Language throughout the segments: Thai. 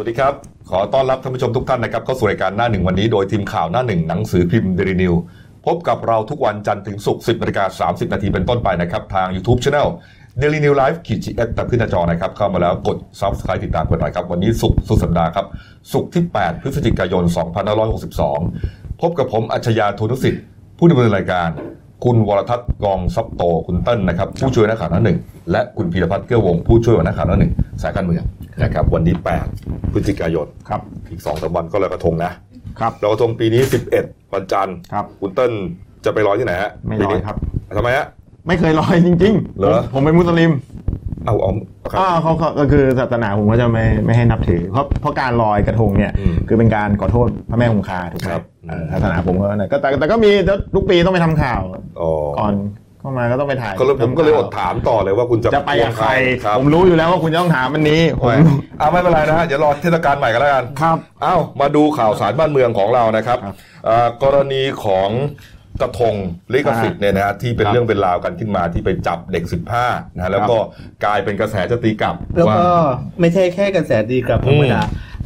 สวัสดีครับ ขอต้อนรับท่านผู้ชมทุกท่านนะครับเข้าสู่รายการหน้าหนึ่งวันนี้โดยทีมข่าวหน้าหนึ่งหนังสือพิมพ์เดลินิวพบกับเราทุกวันจันทร์ถึงศุกร์10นาฬิกา30 นาทีเป็นต้นไปนะครับ ทาง YouTube Channel Daily New Life ขีดจีเอสตามขึ้นหน้าจอนะครับ เข้ามาแล้วกด Subscribe ติดตามกันหน่อยครับ วันนี้ศุกร์สุดสัปดาห์ครับศุกร์ที่ 8 พฤศจิกายน 2562 พบกับผมอัจฉริยะโทนุสิทธิ์ผู้ดำเนินรายการ คุณวรทัศน์กองซับโตคุณเติ้ลนะครับ ผู้ช่วยนักข่าวหน้าหนึ่ง และคุณพีรพัฒน์เกื้อวงศ์ผู้ช่วยนักข่าวหน้าหนึ่ง สายการเมืองนะครับ วันนี้ 8 พฤศจิกายนครับอีกสองสามวันก็ลอยกระทงนะครับลอยกระทงปีนี้ 11 วันจันทร์ครับคุณเติ้ลจะไปลอยที่ไหนฮะไม่ปีลอนี้ยครับทำไมฮะไม่เคยลอยจริงๆเหรอผมผมเป็นมุสลิม เอาเอาครับอ่าเขาเขาก็คือศาสนาผมก็จะไม่ไม่ให้นับถือ เพราะเพราะการลอยกระทงเนี่ยอืมคือเป็นการขอโทษพระแม่คงคาถูกไหมครับเออศาสนาผมก็นะก็แต่แต่ก็มีทุกปีต้องไปทำข่าวอ๋อก่อนเข้ามาก็ต้องไปถ่ายก็เลยผมก็เลยอดทำข่ถามต่อเลยว่าคุณจะาวจะไปกับใครครับผมรู้อยู่แล้วว่าคุณจะต้องถามอันนี้ผมไม่เอาไม่เป็นไรนะฮะเดี๋ยวรอเทศกาลใหม่กันแล้วกันครับเอ้ามาดูข่าวสารบ้านเมืองของเรานะครับครับเอ่อกรณีของ กระทงลิขสิทธิ์เนี่ยนะฮะที่เป็นครับเรื่องเป็นราวกันขึ้นมาที่ไปจับเด็ก 15นะฮะแล้วก็กลายเป็นกระแสจะตีกลับแล้วว่า ก็ไม่ใช่แค่กระแสดีกลับธรรมดา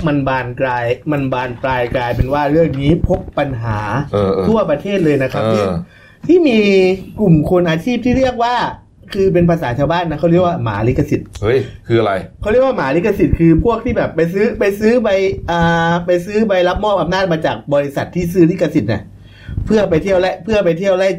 มันบานกลาย มันบานปลายกลายเป็นว่าเรื่องนี้พบปัญหาเออเออทั่วประเทศเลยนะครับเออที่ที่มีกลุ่มคนอาชีพที่เรียกว่า คือเป็นภาษาชาวบ้านนะเขาเรียกว่าหมาลิขสิทธิ์ เฮ้ย คืออะไร เขาเรียกว่าหมาลิขสิทธิ์คือพวกที่แบบไปซื้อไปซื้อใบอ่าไปซื้อใบรับมอบอำนาจมาจากบริษัทที่ซื้อลิขสิทธิ์น่ะ เพื่อไปเที่ยวและเพื่อไปเที่ยวไล่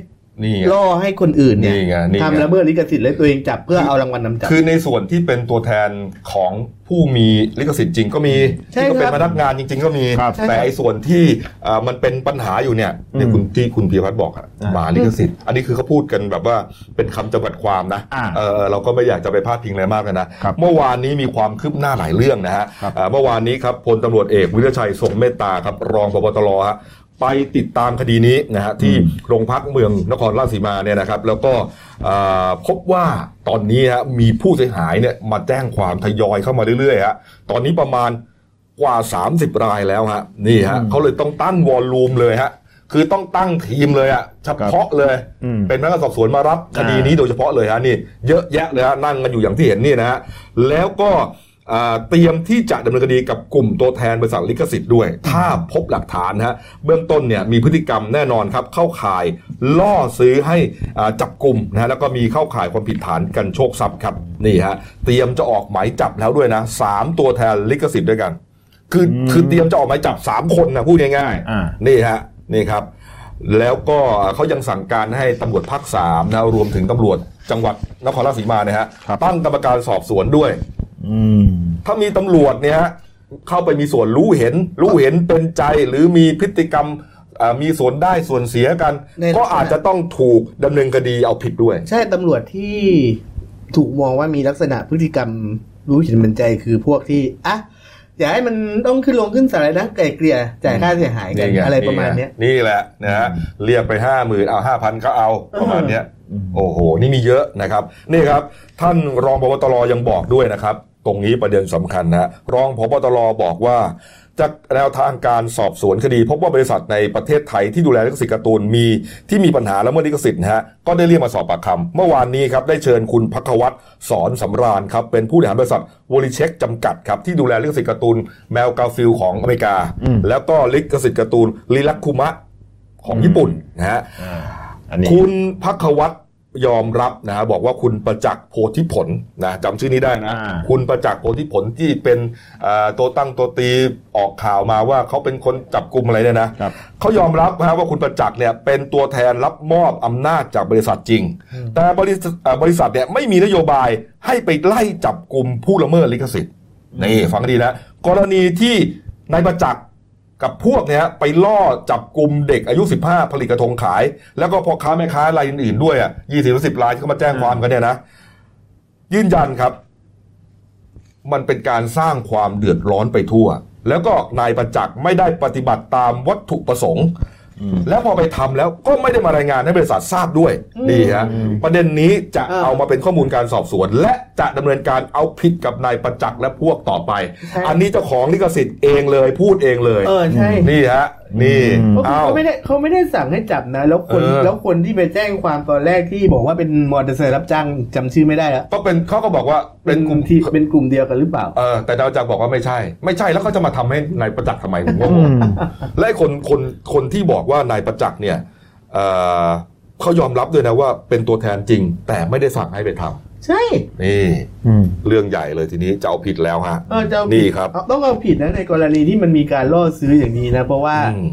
นี่ไงล่อให้คนอื่นเนี่ยนี่ไงนี่ไงทำละเมิดลิขสิทธิ์และตัวเองจับเพื่อเอารางวัลนำจับคือในส่วนที่เป็นตัวแทนของผู้มีลิขสิทธิ์จริงก็มีใช่ที่ก็เป็นครับพนักงานจริง ๆ ก็มีครับแต่ไอ้ส่วนที่เอ่อมันเป็นปัญหาอยู่เนี่ยเนี่ยอืมคุณที่คุณพีรพัฒน์บอกอะอ่าหมาลิขสิทธิ์ อันนี้คือเขาพูดกันแบบว่าเป็นคำจำกัดความนะอ่าเออเราก็ไม่อยากจะไปพาดพิงอะไรมากกันนะครับเมื่อวานนี้มีความคืบหน้าหลายเรื่องนะฮะครับเอ่อเมื่อวานนี้ครับพลตำรวจเอกวิรชัยทรงเมตตาครับรองพบตรฮะ ไปติดตามคดีนี้นะฮะที่โรงพักเมืองนครราชสีมาเนี่ยนะครับ แล้วก็เอ่อพบว่าตอนนี้ฮะมีผู้เสียหายเนี่ยมาแจ้งความทยอยเข้ามาเรื่อยๆฮะตอนนี้ประมาณกว่า 30 รายแล้วฮะนี่ฮะอืมเขาเลยต้องตั้งวอลลุ่มเลยฮะคือต้องตั้งทีมเลยอะเฉพาะเลยอืมเป็นพนักงานสอบสวนมารับคดีนี้โดยเฉพาะเลยฮะนี่ เยอะแยะเลยฮะนั่งกันอยู่อย่างที่เห็นนี่นะฮะแล้วก็อ่า เตรียมที่จะดำเนินคดีกับกลุ่มตัวแทนบริษัทลิขสิทธิ์ด้วย ถ้าพบหลักฐานนะฮะเบื้องต้นเนี่ยมีพฤติกรรมแน่นอนครับ เข้าข่ายล่อซื้อให้อ่าจับกลุ่มนะฮะแล้วก็มีเข้าข่ายความผิดฐานกันโชคทรัพย์ครับนี่ฮะเตรียมจะออกหมายจับแล้วด้วยนะสามตัวแทนลิขสิทธิ์ด้วยกัน คือคือเตรียมจะออกหมายจับสามคนนะพูดง่ายอ่าๆนี่ฮะนี่ครับ แล้วก็เขายังสั่งการให้ตำรวจภาคสามนะรวมถึงตำรวจจังหวัดนครราชสีมาเนี่ยฮะครับตั้งกรรมการสอบสวนด้วยอืม ถ้ามีตำรวจเนี่ยฮะเข้าไปมีส่วนรู้เห็น รู้เห็นเป็นใจหรือมีพฤติกรรมอ่ามีส่วนได้ส่วนเสียกันในลักษณะก็อาจจะต้องถูกดำเนินคดีเอาผิดด้วย ใช่ตำรวจที่ถูกมองว่ามีลักษณะพฤติกรรมรู้เห็นเป็นใจคือพวกที่อะอย่าให้มันต้องขึ้นลงขึ้นศาลนะไกลเกลี่ยจ่ายค่าเสียหายกันนี่ไงอะไรประมาณเนี้ยนี่แหละนะฮะเรียกไปห้าหมื่นเอาห้าพันก็เอาประมาณเนี้ยโอ้โห นี่มีเยอะนะครับ นี่ครับ ท่านรองพบตรยังบอกด้วยนะครับ ตรงนี้ประเด็นสำคัญนะรองผบ.ตร.บอกว่าจากแนวทางการสอบสวนคดี พบว่าบริษัทในประเทศไทยที่ดูแลลิขสิทธิ์การ์ตูนมีที่มีปัญหาและละเมิดลิขสิทธิ์นะฮะก็ได้เรียกมาสอบปากคำเมื่อวานนี้ครับได้เชิญคุณพักวัตรสอนสำราญครับเป็นผู้บริหารบริษัทเวอริเซ็คจำกัดครับที่ดูแลลิขสิทธิ์การ์ตูนแมวการ์ฟิลด์ของอเมริกาอืมแล้วก็ลิขสิทธิ์การ์ตูนริลัคคุมะของญี่ปุ่นนะฮะอ่าอันนี้คุณพักวัตร ยอมรับนะฮะบอกว่าคุณประจักษ์โพธิผลนะจำชื่อนี้ได้นะอ่าคุณประจักษ์โพธิผลที่เป็นเอ่อตัวตั้งตัวตีออกข่าวมาว่าเขาเป็นคนจับกลุ่มอะไรเนี่ยนะครับเขายอมรับนะฮะว่าคุณประจักษ์เนี่ยเป็นตัวแทนรับมอบอำนาจจากบริษัทจริง แต่บริษัทเอ่อบริษัทเนี่ยไม่มีนโยบายให้ไปไล่จับกลุ่มผู้ละเมิดลิขสิทธิ์นี่ฟังให้ดีนะกรณีที่นายประจักษ์ กับพวกเนี้ยไปล่อจับกลุ่มเด็กอายุ 15 ผลิตกระทงขาย แล้วก็พ่อค้าแม่ค้ารายอื่นๆด้วยอะยี่สิบสิบรายที่เขามาแจ้งความกันเนี่ยนะ ยืนยันครับ มันเป็นการสร้างความเดือดร้อนไปทั่ว แล้วก็นายประจักษ์ไม่ได้ปฏิบัติตามวัตถุประสงค์ แล้วพอไปทำแล้วก็ไม่ได้มารายงานให้บริษัททราบด้วยนี่ฮะประเด็นนี้จะอ่าเอามาเป็นข้อมูลการสอบสวน และจะดำเนินการเอาผิดกับนายประจักษ์และพวกต่อไปใช่อันนี้เจ้าของลิขสิทธิ์เองเลยพูดเองเลยเออใช่นี่ฮะ นี่ก็คืออ้าวเขาไม่ได้เขาไม่ได้สั่งให้จับนะ แล้วคนเออแล้วคนที่ไปแจ้งความตอนแรกที่บอกว่าเป็นมอเตอร์ไซค์รับจ้างจำชื่อไม่ได้แล้วก็เป็นเขาก็บอกว่าเป็เป็นนกลุ่มที่เป็นกลุ่มเดียวกันหรือเปล่าเออแต่ดาวจักรบอกว่าไม่ใช่ ไม่ใช่แล้วเขาจะมาทำให้นายประจักษ์ทำไมผมก็งงและไอ้คนคนคนที่บอกว่านายประจักษ์เนี่ยเออเขายอมรับด้วยนะว่าเป็นตัวแทนจริง แต่ไม่ได้สั่งให้ไปทำ ใช่นี่อืมเรื่องใหญ่เลยทีนี้จะเอาผิดแล้วฮะเออจะเอาผิดนี่ครับเอาต้องเอาผิดนะในกรณีที่มันมีการล่อซื้ออย่างนี้นะ เพราะว่าอืม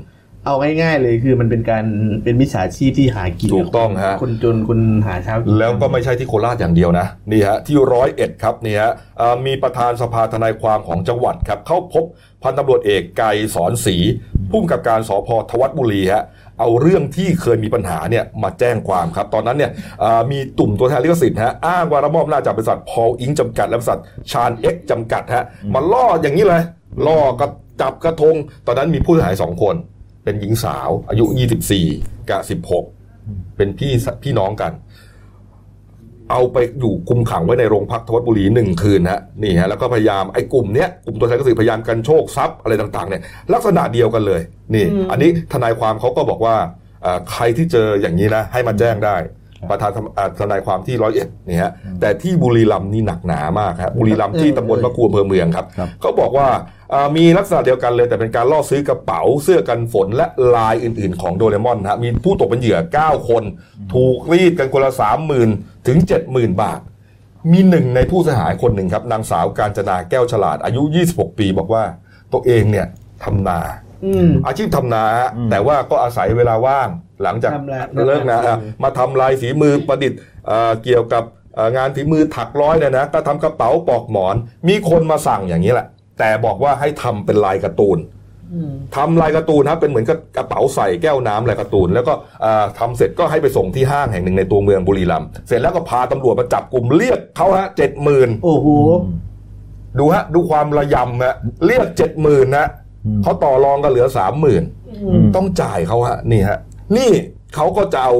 เอาง่ายๆเลยคือมันเป็นการเป็นมิจฉาชีพที่หากินถูกต้องฮะคนจนคนหาเช้ากินแล้วก็ไม่ใช่ที่โคราชอย่างเดียวนะนี่ฮะที่ร้อยเอ็ดครับนี่ฮะเอ่อมีประธานสภาทนายความของจังหวัดครับ เข้าพบพันตำรวจเอกไกรสอนศรีผู้กำกับการสพทวัดบุรีฮะ เอาเรื่องที่เคยมีปัญหาเนี่ยมาแจ้งความครับ ตอนนั้นเนี่ยมีตุ่มตัวแทนลิขสิทธิ์ฮะอ้างว่าระมอบหน้าจากบริษัทพอลอิงจำกัด และบริษัทชาญเอ็กจำกัดฮะมาล่ออย่างนี้เลยล่อกระจับกระทง ตอนนั้นมีผู้เสียหายสองคน เป็นหญิงสาวอายุ 24 กับ 16 เป็นพี่พี่น้องกัน เอาไปอยู่คุมขังไว้ในโรงพักทวัดบุรีหนึ่งคืนฮะนี่ฮะแล้วก็พยายามไอ้กลุ่มเนี้ยกลุ่มตัวแทนกสิพยายามกันโชคทรัพย์อะไรต่างๆเนี่ยลักษณะเดียวกันเลย นี่อืมอันนี้ทนายความเขาก็บอกว่าเอ่อใครที่เจออย่างนี้นะให้มาแจ้งได้ ประธานทำอ่าทนายความที่ร้อยเอ็ดนี่ฮะแต่ที่บุรีรัมย์นี่หนักหนามากครับบุรีรัมย์ที่ตำบลมะกรูอำเภอเมืองครับครับเขาบอกว่าอ่า มีลักษณะเดียวกันเลยแต่เป็นการล่อซื้อกระเป๋าเสื้อกันฝนและลายอื่นๆ ของโดเรมอนฮะมีผู้ตกเป็นเหยื่อ 9 คน ถูกรีดกันคนละ30,000ถึง70,000 บาท มีหนึ่งในผู้เสียหายคนหนึ่งครับ นางสาวการจนาแก้วฉลาดอายุ 26 ปี บอกว่า ตัวเองเนี่ยทำนาอืมอาชีพทำนาฮะแต่ว่าก็อาศัยเวลาว่างหลังจากทำลายเลิกนะทำลายอะมาทำลายฝีมือประดิษฐ์เอ่อเกี่ยวกับเอ่องานฝีมือถักร้อยเนี่ยนะก็ทำกระเป๋าปอกหมอน มีคนมาสั่งอย่างนี้แหละ แต่บอกว่าให้ทำเป็นลายการ์ตูนอืมทำลายการ์ตูนครับเป็นเหมือนกับกระเป๋าใส่แก้วน้ำลายการ์ตูน แล้วก็เอ่อทำเสร็จก็ให้ไปส่งที่ห้างแห่งหนึ่งในตัวเมืองบุรีรัมย์เสร็จแล้วก็พาตำรวจมาจับกลุ่มเรียกเขาฮะเจ็ดหมื่นโอ้โหดูฮะดูความระยำฮะเรียกเจ็ดหมื่นนะเขาต่อรองกันเหลือสามหมื่นต้องจ่ายเขาฮะนี่ฮะนี่เขาก็จะเอา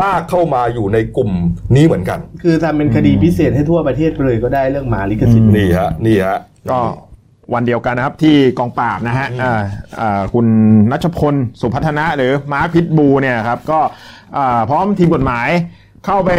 ลากเข้ามาอยู่ในกลุ่มนี้เหมือนกัน คือทำเป็นคดีพิเศษให้ทั่วประเทศไปเลยก็ได้เรื่องหมาลิขสิทธิ์นี่ฮะนี่ฮะก็ วันเดียวกันนะครับที่กองปราบนะฮะอ่าอ่าคุณนัชพลสุพัฒนะหรือมาร์คพิทบูเนี่ยครับก็อ่าพร้อมทีมกฎหมายเข้าไป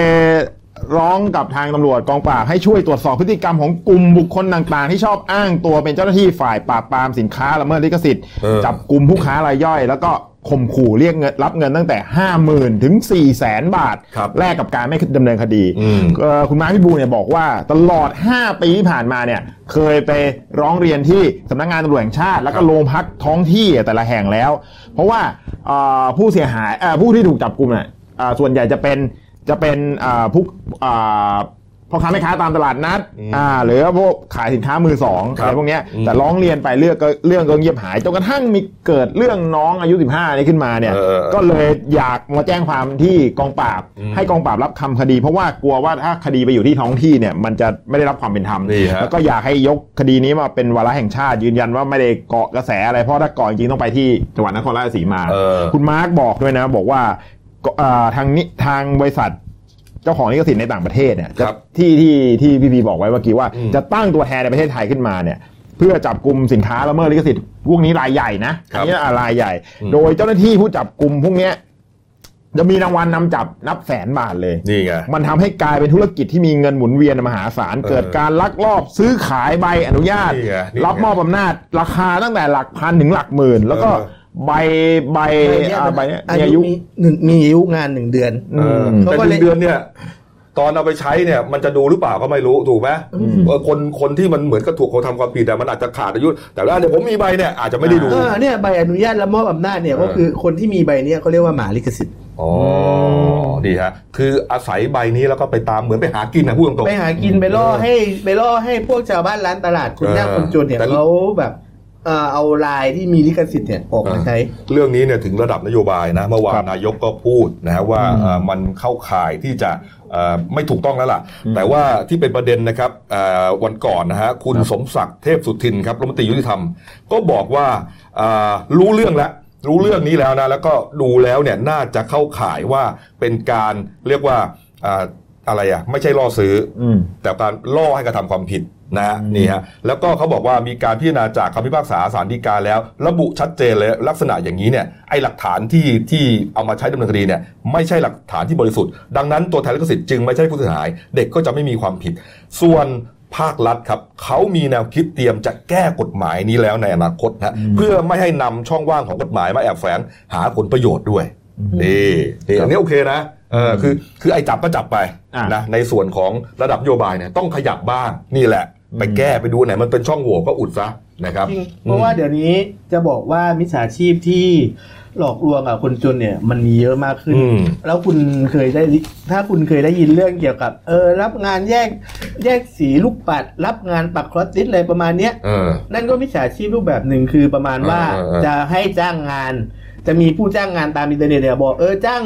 ร้องกับทางตำรวจกองปราบให้ช่วยตรวจสอบพฤติกรรมของกลุ่มบุคคลต่างๆ ที่ชอบอ้างตัวเป็นเจ้าหน้าที่ฝ่ายปราบปรามสินค้าละเมิดลิขสิทธิ์เออจับกลุ่มผู้ค้ารายย่อย แล้วก็ ข่มขู่เรียกเงินรับเงินตั้งแต่ 5 0,000 ถึง 4 0 0แสนบาท ครับแลกกับการไม่ดำเนินคดีอืม เอ่อคุณมาร์คพิบูลเนี่ยบอกว่าตลอด 5 ปีที่ผ่านมาเนี่ยเคยไปร้องเรียนที่สำนักงานตำรวจแห่งชาติ แล้วก็โรงพักท้องที่แต่ละแห่งแล้ว เพราะว่าเอ่อผู้เสียหายเอ่อผู้ที่ถูกจับกลุ่มเนี่ยเอ่อส่วนใหญ่จะเป็นจะเป็นเอ่อผู้เอ่อ พ่อค้าแม่ค้าตามตลาดนัดอืมอ่าหรือว่าพวกขายสินค้ามือสองครับอะไรพวกเนี้ยอืมแต่ร้องเรียนไปเรื่องก็เรื่องก็เงียบหายจนกระทั่งมีเกิดเรื่องน้องอายุ 15นี่ขึ้นมาเนี่ยเออก็เลยอยากมาแจ้งความที่กองปราบอืมให้กองปราบรับคำคดี เพราะว่ากลัวว่าถ้าคดีไปอยู่ที่ท้องที่เนี่ยมันจะไม่ได้รับความเป็นธรรมนี่ฮะแล้วก็อยากให้ยกคดีนี้มาเป็นวาระแห่งชาติยืนยันว่าไม่ได้เกาะกระแสอะไรเพราะถ้าเกาะจริงๆต้องไปที่จังหวัดนครราชสีมาเออคุณมาร์กบอกด้วยนะ บอกว่าก็อ่าทางนี้ทางบริษัท เจ้าของลิขสิทธิ์ในต่างประเทศเนี่ยจะครับที่ที่ที่พี่พีบอกไว้เมื่อกี้ว่า อืม จะตั้งตัวแทนในประเทศไทยขึ้นมาเนี่ยเพื่อจับกลุ่มสินค้าละเมิดลิขสิทธิ์พวกนี้รายใหญ่นะครัอับนนี้อะรายใหญ่อืมโดยเจ้าหน้าที่ผู้จับกลุ่มพวกเนี้ยจะมีรางวัลนำจับนับแสนบาทเลย นี่ไง มันทำให้กลายเป็นธุรกิจที่มีเงินหมุนเวียนมหาศาลเออเกิดการลักลอบซื้อขายใบอนุญาต นี่ไงนี่ไงรับมอบอำนาจ ราคาตั้งแต่หลักพันถึงหลักหมื่น แล้วก็เออ ใบใบใบเนี้ยอ่าใบเนี้ยอามีอายุยุมีหนึ่งมีอายุงานหนึ่งเดือนเออมเขาแต่ก็หเลยนึ่งเดือนเนี่ยตอนเอาไปใช้เนี่ยมันจะดูหรือเปล่าก็ไม่รู้ถูกไหมเออคนคนที่มันเหมือนกับถูกเขาทำความผิดอะมันอาจจะขาดอายุ แต่ว่าเนี่ยผมมีใบเนี่ยอาจจะไม่ได้ดูเออเนี่ยใบอนุญาตและมอบอำนาจเนี่ยเออก็คือคนที่มีใบเนี้ยเขาเรียกว่าหมาลิขสิทธิ์อ๋อดีฮะคืออาศัยใบนี้แล้วก็ไปตามเหมือนไปหากินนะพูดตรงๆไปหากินไปล่อให้ไปล่อให้พวกชาวบ้านร้านตลาดคนยากเออคนจนเนี่ยแต่เขาแบบ เอ่อเอาลายที่มีลิขสิทธิ์เนี่ยออกมาใช้ เรื่องนี้เนี่ยถึงระดับนโยบายนะเมื่อวานครับนายกก็พูดนะฮะว่าเอ่อมันเข้าข่ายที่จะเอ่อไม่ถูกต้องแล้วล่ะ แต่ว่าที่เป็นประเด็นนะครับเอ่อวันก่อนนะฮะคุณสมศักดิ์เทพสุทินครับรัฐมนตรียุติธรรม ก็บอกว่าเอ่อรู้เรื่องแล้วรู้เรื่องนี้แล้วนะแล้วก็ดูแล้วเนี่ยน่าจะเข้าข่ายว่าเป็นการเรียกว่าอ่าอะไรอะไม่ใช่ล่อซื้อออืมแต่การล่อให้กระทำความผิด นะฮะนี่ฮะแล้วก็เขาบอกว่ามีการพิจารณาจากคำพิพากษาศาลฎีกาแล้ว ระบุชัดเจนเลยลักษณะอย่างนี้เนี่ยไอหลักฐานที่ที่เอามาใช้ดำเนินคดีเนี่ยไม่ใช่หลักฐานที่บริสุทธิ์ ดังนั้นตัวแทนลิขสิทธิ์จึงไม่ใช่ผู้เสียหาย เด็กก็จะไม่มีความผิด ส่วนภาครัฐครับเขามีแนวคิดเตรียมจะแก้กฎหมายนี้แล้วในอนาคตนะเพื่อไม่ให้นำช่องว่างของกฎหมายมาแอบแฝงหาผลประโยชน์ด้วยนี่นี่อันนี้โอเคนะเออคือคือไอ้จับก็จับไปอะนะในส่วนของระดับนโยบายเนี่ยต้องขยับบ้างนี่แหละ ไปแก้ไปดูไหนมันเป็นช่องโหว่ก็อุดซะนะครับจริงเพราะว่าเดี๋ยวนี้จะบอกว่ามิจฉาชีพที่หลอกลวงอะคนจนเนี่ยมันมีเยอะมากขึ้นอืมแล้วคุณเคยได้ถ้าคุณเคยได้ยินเรื่องเกี่ยวกับ เออ รับงานแยกแยกสีลูกปัด รับงานปักครอสติสอะไรประมาณเนี้ยเออนั่นก็มิจฉาชีพรูปแบบหนึ่งคือประมาณว่าเออเออเออจะให้จ้างงาน จะมีผู้จ้างงานตามอินเทอร์เน็ตเนี่ยบอกเออจ้าง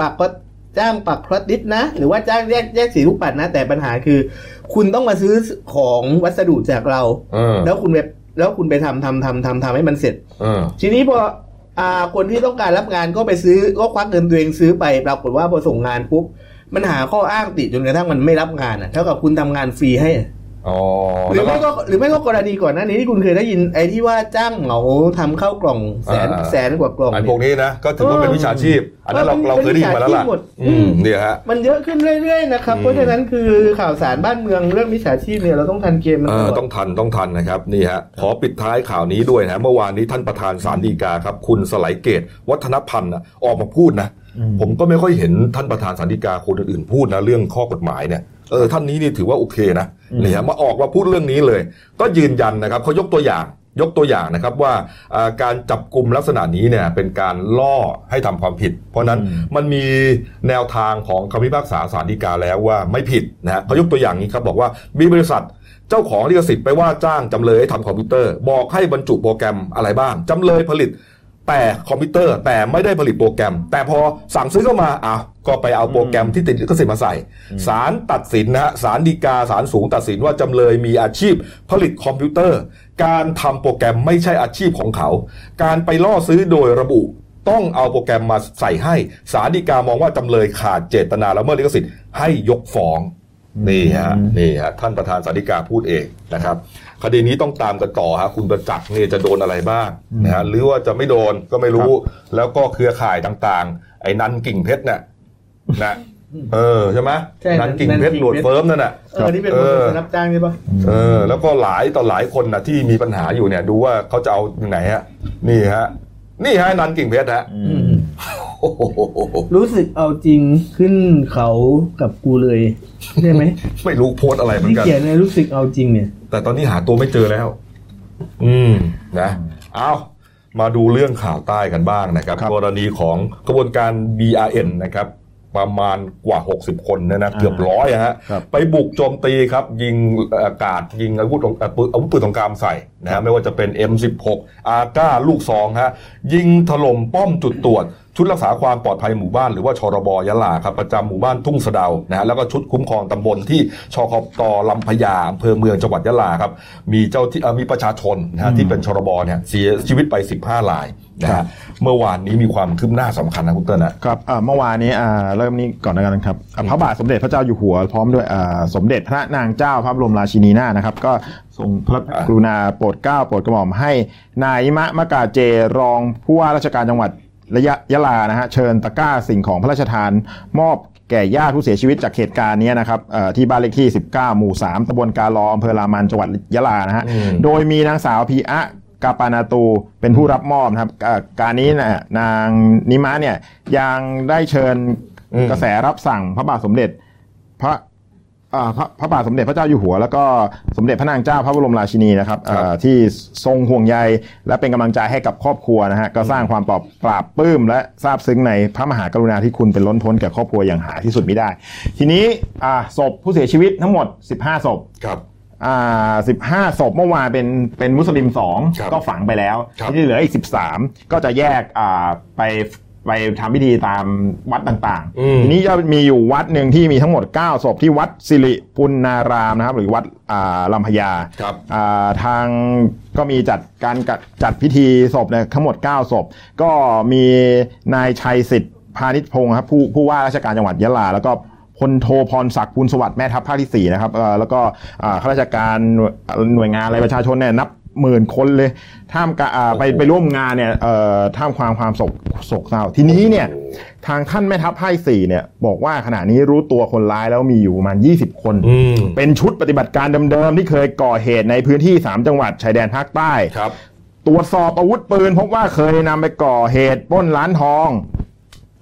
ปัก cross จ้างปัก cross stitch นะ หรือว่าจ้างแยกแยกสีลูกปัดนะ แต่ปัญหาคือ คุณต้องมาซื้อของวัสดุจากเราเออแล้วคุณไปแล้วคุณไปทำทำทำทำทำให้มันเสร็จเออทีนี้พออ่าคนที่ต้องการรับงานก็ไปซื้อก็ควักเงินตัวเองซื้อไปปรากฏว่าพอส่งงานปุ๊บมันหาข้ออ้างติดจนกระทั่งมันไม่รับงานอะเท่ากับคุณทำงานฟรีให้อ๋อ หรือแล้วไม่ก็ก็หรือไม่ก็กรณีก่อนหน้านี้ที่คุณเคยได้ยินไอ้ที่ว่าจ้างเหมาทำข้าวกล่องแสนอ่าแสนกว่ากล่องไอ้เนี่พวยกนี้นะก็ถือว่าเป็นวิชาชีพ อันนั้นเราเออเราเคยได้ยินมาแล้วล่ะเป็นวิชาชีพหมดอืมเนี่ยฮะมันเยอะขึ้นเรื่อยๆนะครับอืมเพราะฉะนั้นคือข่าวสารบ้านเมืองเรื่องมิจฉาชีพเนี่ยเราต้องทันเกมมันเอตอลอดต้องทันต้องทันนะครับนี่ฮะขอปิดท้ายข่าวนี้ด้วยนะเมื่อวานนี้ท่านประธานศาลฎีกาครับ คุณสไลเกต วัฒนพันธ์น่ะออกมาพูดนะผมก็ไม่ค่อยเห็นท่านประธานศาลฎีกาคนอื่นๆพูดนะเรื่องข้อกฎหมายเนี่ย เออท่านนี้นี่ถือว่าโอเคนะนี่ฮะมาออกมาพูดเรื่องนี้เลย ก็ยืนยันนะครับเขายกตัวอย่างยกตัวอย่างนะครับว่าอ่าการจับกลุ่มลักษณะนี้เนี่ยเป็นการล่อให้ทำความผิด เพราะฉะนั้นมันมีแนวทางของคำพิพากษาศาลฎีกาแล้วว่าไม่ผิดนะฮะเขายกตัวอย่างนี้ครับบอกว่ามีบริษัทเจ้าของลิขสิทธิ์ไปว่าจ้างจำเลยให้ทำคอมพิวเตอร์ บอกให้บรรจุโปรแกรมอะไรบ้างจำเลยผลิต แต่คอมพิวเตอร์แต่ไม่ได้ผลิตโปรแกรม แต่พอสั่งซื้อเข้ามาอ้าว ก็ไปเอาโปรแกรมที่ติดลิขสิทธิ์มาใส่ศาลตัดสินนะฮะศาลฎีกาศาลสูงตัดสินว่าจำเลยมีอาชีพผลิตคอมพิวเตอร์ การทำโปรแกรมไม่ใช่อาชีพของเขา การไปล่อซื้อโดยระบุต้องเอาโปรแกรมมาใส่ให้ศาลฎีกามองว่าจำเลยขาดเจตนาละเมิดลิขสิทธิ์ให้ยกฟ้องนี่ฮะนี่ฮะท่านประธานสาธิกาพูดเองนะครับ คดีนี้ต้องตามกันต่อฮะคุณประจักษ์เนี่ยจะโดนอะไรบ้างนะฮะหรือว่าจะไม่โดนก็ไม่รู้ แล้วก็เครือข่ายต่างๆ ไอ้นันกิ่งเพชรเนี่ย นะเออใช่ไหมใช่นันกิ่งเพชรนันกิ่งเพชรหลวดเฟิร์มนั่นน่ะเออนี่เป็นเอคนอรับจ้างใช่ปะเออ แล้วก็หลายต่อหลายคนนะที่มีปัญหาอยู่เนี่ย ดูว่าเขาจะเอาอย่างไหนฮะ นี่ฮะ นี่ฮะนันกิ่งเพชรฮะโอ้โหรู้สึกเอาจริงขึ้นเขากับกูเลยใช่ไหมไม่รู้โพสต์อะไรเหมือนที่กันเขียนในรู้สึกเอาจริงเนี่ย แต่ตอนนี้หาตัวไม่เจอแล้ว อืมนะเอามาดูเรื่องข่าวใต้กันบ้างนะครับครับกรณีของกระบวนการ BRN นะครับ ประมาณกว่า 60 คนเนยนะเกือบร้อยอะฮะครับไปบุกโจมตีครับ ยิงอากาศยิงอาวุธเอ่อปืนอาวุธปืนสงครามใส่นะฮะไม่ว่าจะเป็น M16 อาก้าลูกซองฮะยิงถล่มป้อมจุดตรวจ ชุดรักษาความปลอดภัยหมู่บ้านหรือว่าชรบยะลาครับประจำหมู่บ้านทุ่งสะเดานะฮะแล้วก็ชุดคุ้มครองตำบลที่ชคตลำพญาอำเภอเมืองจังหวัดยะลาครับมีเจ้าที่เอ่อมีประชาชนนะฮะที่เป็นชรบเนี่ยเสียชีวิตไป 15ราย นะฮะเมื่อวานนี้มีความคืบหน้าสำคัญนะคุณเติ้ลนะครับอ่าเมื่อวานนี้อ่าเริ่มนี้ก่อนแล้วกันครับอ่าพระบาทสมเด็จพระเจ้าอยู่หัว พร้อมด้วยอ่าสมเด็จพระนางเจ้าพระบรมราชินีนาถนะครับ ก็ทรงพระอ่ากรุณาโปรดเกล้าโปรดกระหม่อมให้นายมะมะกาเจรองผู้ว่าราชการจังหวัดระยะยะลานะฮะเชิญตะกร้าสิ่งของพระราชทานมอบแก่ญาติผู้เสียชีวิตจากเหตุการณ์นี้นะครับเอ่อที่บ้านเลขที่ 19 หมู่ 3ตำบลกาลออำเภอรามันจังหวัดยะลานะฮะอืมโดยมีนางสาวพีอะ กาปานาตูเป็นผู้รับมอบนะครับเอ่อการนี้นะนางนิมะเนี่ยยังได้เชิญอืมกระแสรับสั่งพระบาทสมเด็จ พระอ่าพระพระบาทสมเด็จพระเจ้าอยู่หัว แล้วก็สมเด็จพระนางเจ้าพระบรมราชินีนะครับเอ่อที่ทรงห่วงใยและเป็นกำลังใจให้กับครอบครัวนะฮะก็สร้างความปลอบปราบปลื้มและซาบซึ้งในพระมหากรุณาธิคุณเป็นล้นพ้นแก่ครอบครัวอย่างหาที่สุดไม่ได้ ทีนี้อ่าศพผู้เสียชีวิตทั้งหมด 15ศพครับ อ่าสิบห้าศพเมื่อวานเป็นเป็นมุสลิมสองครับก็ฝังไปแล้วครับ ที่เหลืออีกสิบสามก็จะแยกอ่าไปไปทำพิธีตามวัดต่างอืม ๆทีนี้จะมีอยู่วัดหนึ่งที่มีทั้งหมด 9ศพที่วัดสิริปุณนารามนะครับ หรือวัดอ่าลำพญา ครับ อ่าทางก็มีจัดการจัดจัดพิธีศพเนี่ยทั้งหมด 9 ศพ ก็มีนายชัยสิทธิ์พาณิชพงศ์ครับผู้ผู้ว่าราชการจังหวัดยะลา แล้วก็ พลโทพรศักดิ์ภูลสวัสดิ์แม่ทัพภาคที่4นะครับเอ่อแล้วก็อ่าข้าราชการหน่วยงานอะไรประชาชนเนี่ยนับหมื่นคนเลยท่ามกะอ่าไปไปร่วมงานเนี่ยเอ่อท่ามความความโศกโศกเศร้าทีนี้เนี่ยทางท่านแม่ทัพภาคที่สี่เนี่ย บอกว่าขณะนี้รู้ตัวคนร้ายแล้วมีอยู่ประมาณ 20 คนอืมเป็นชุดปฏิบัติการเดิมๆที่เคยก่อเหตุในพื้นที่ 3 จังหวัดชายแดนภาคใต้ครับ ตรวจสอบอาวุธปืนพบว่าเคยนำไปก่อเหตุปล้นร้านทอง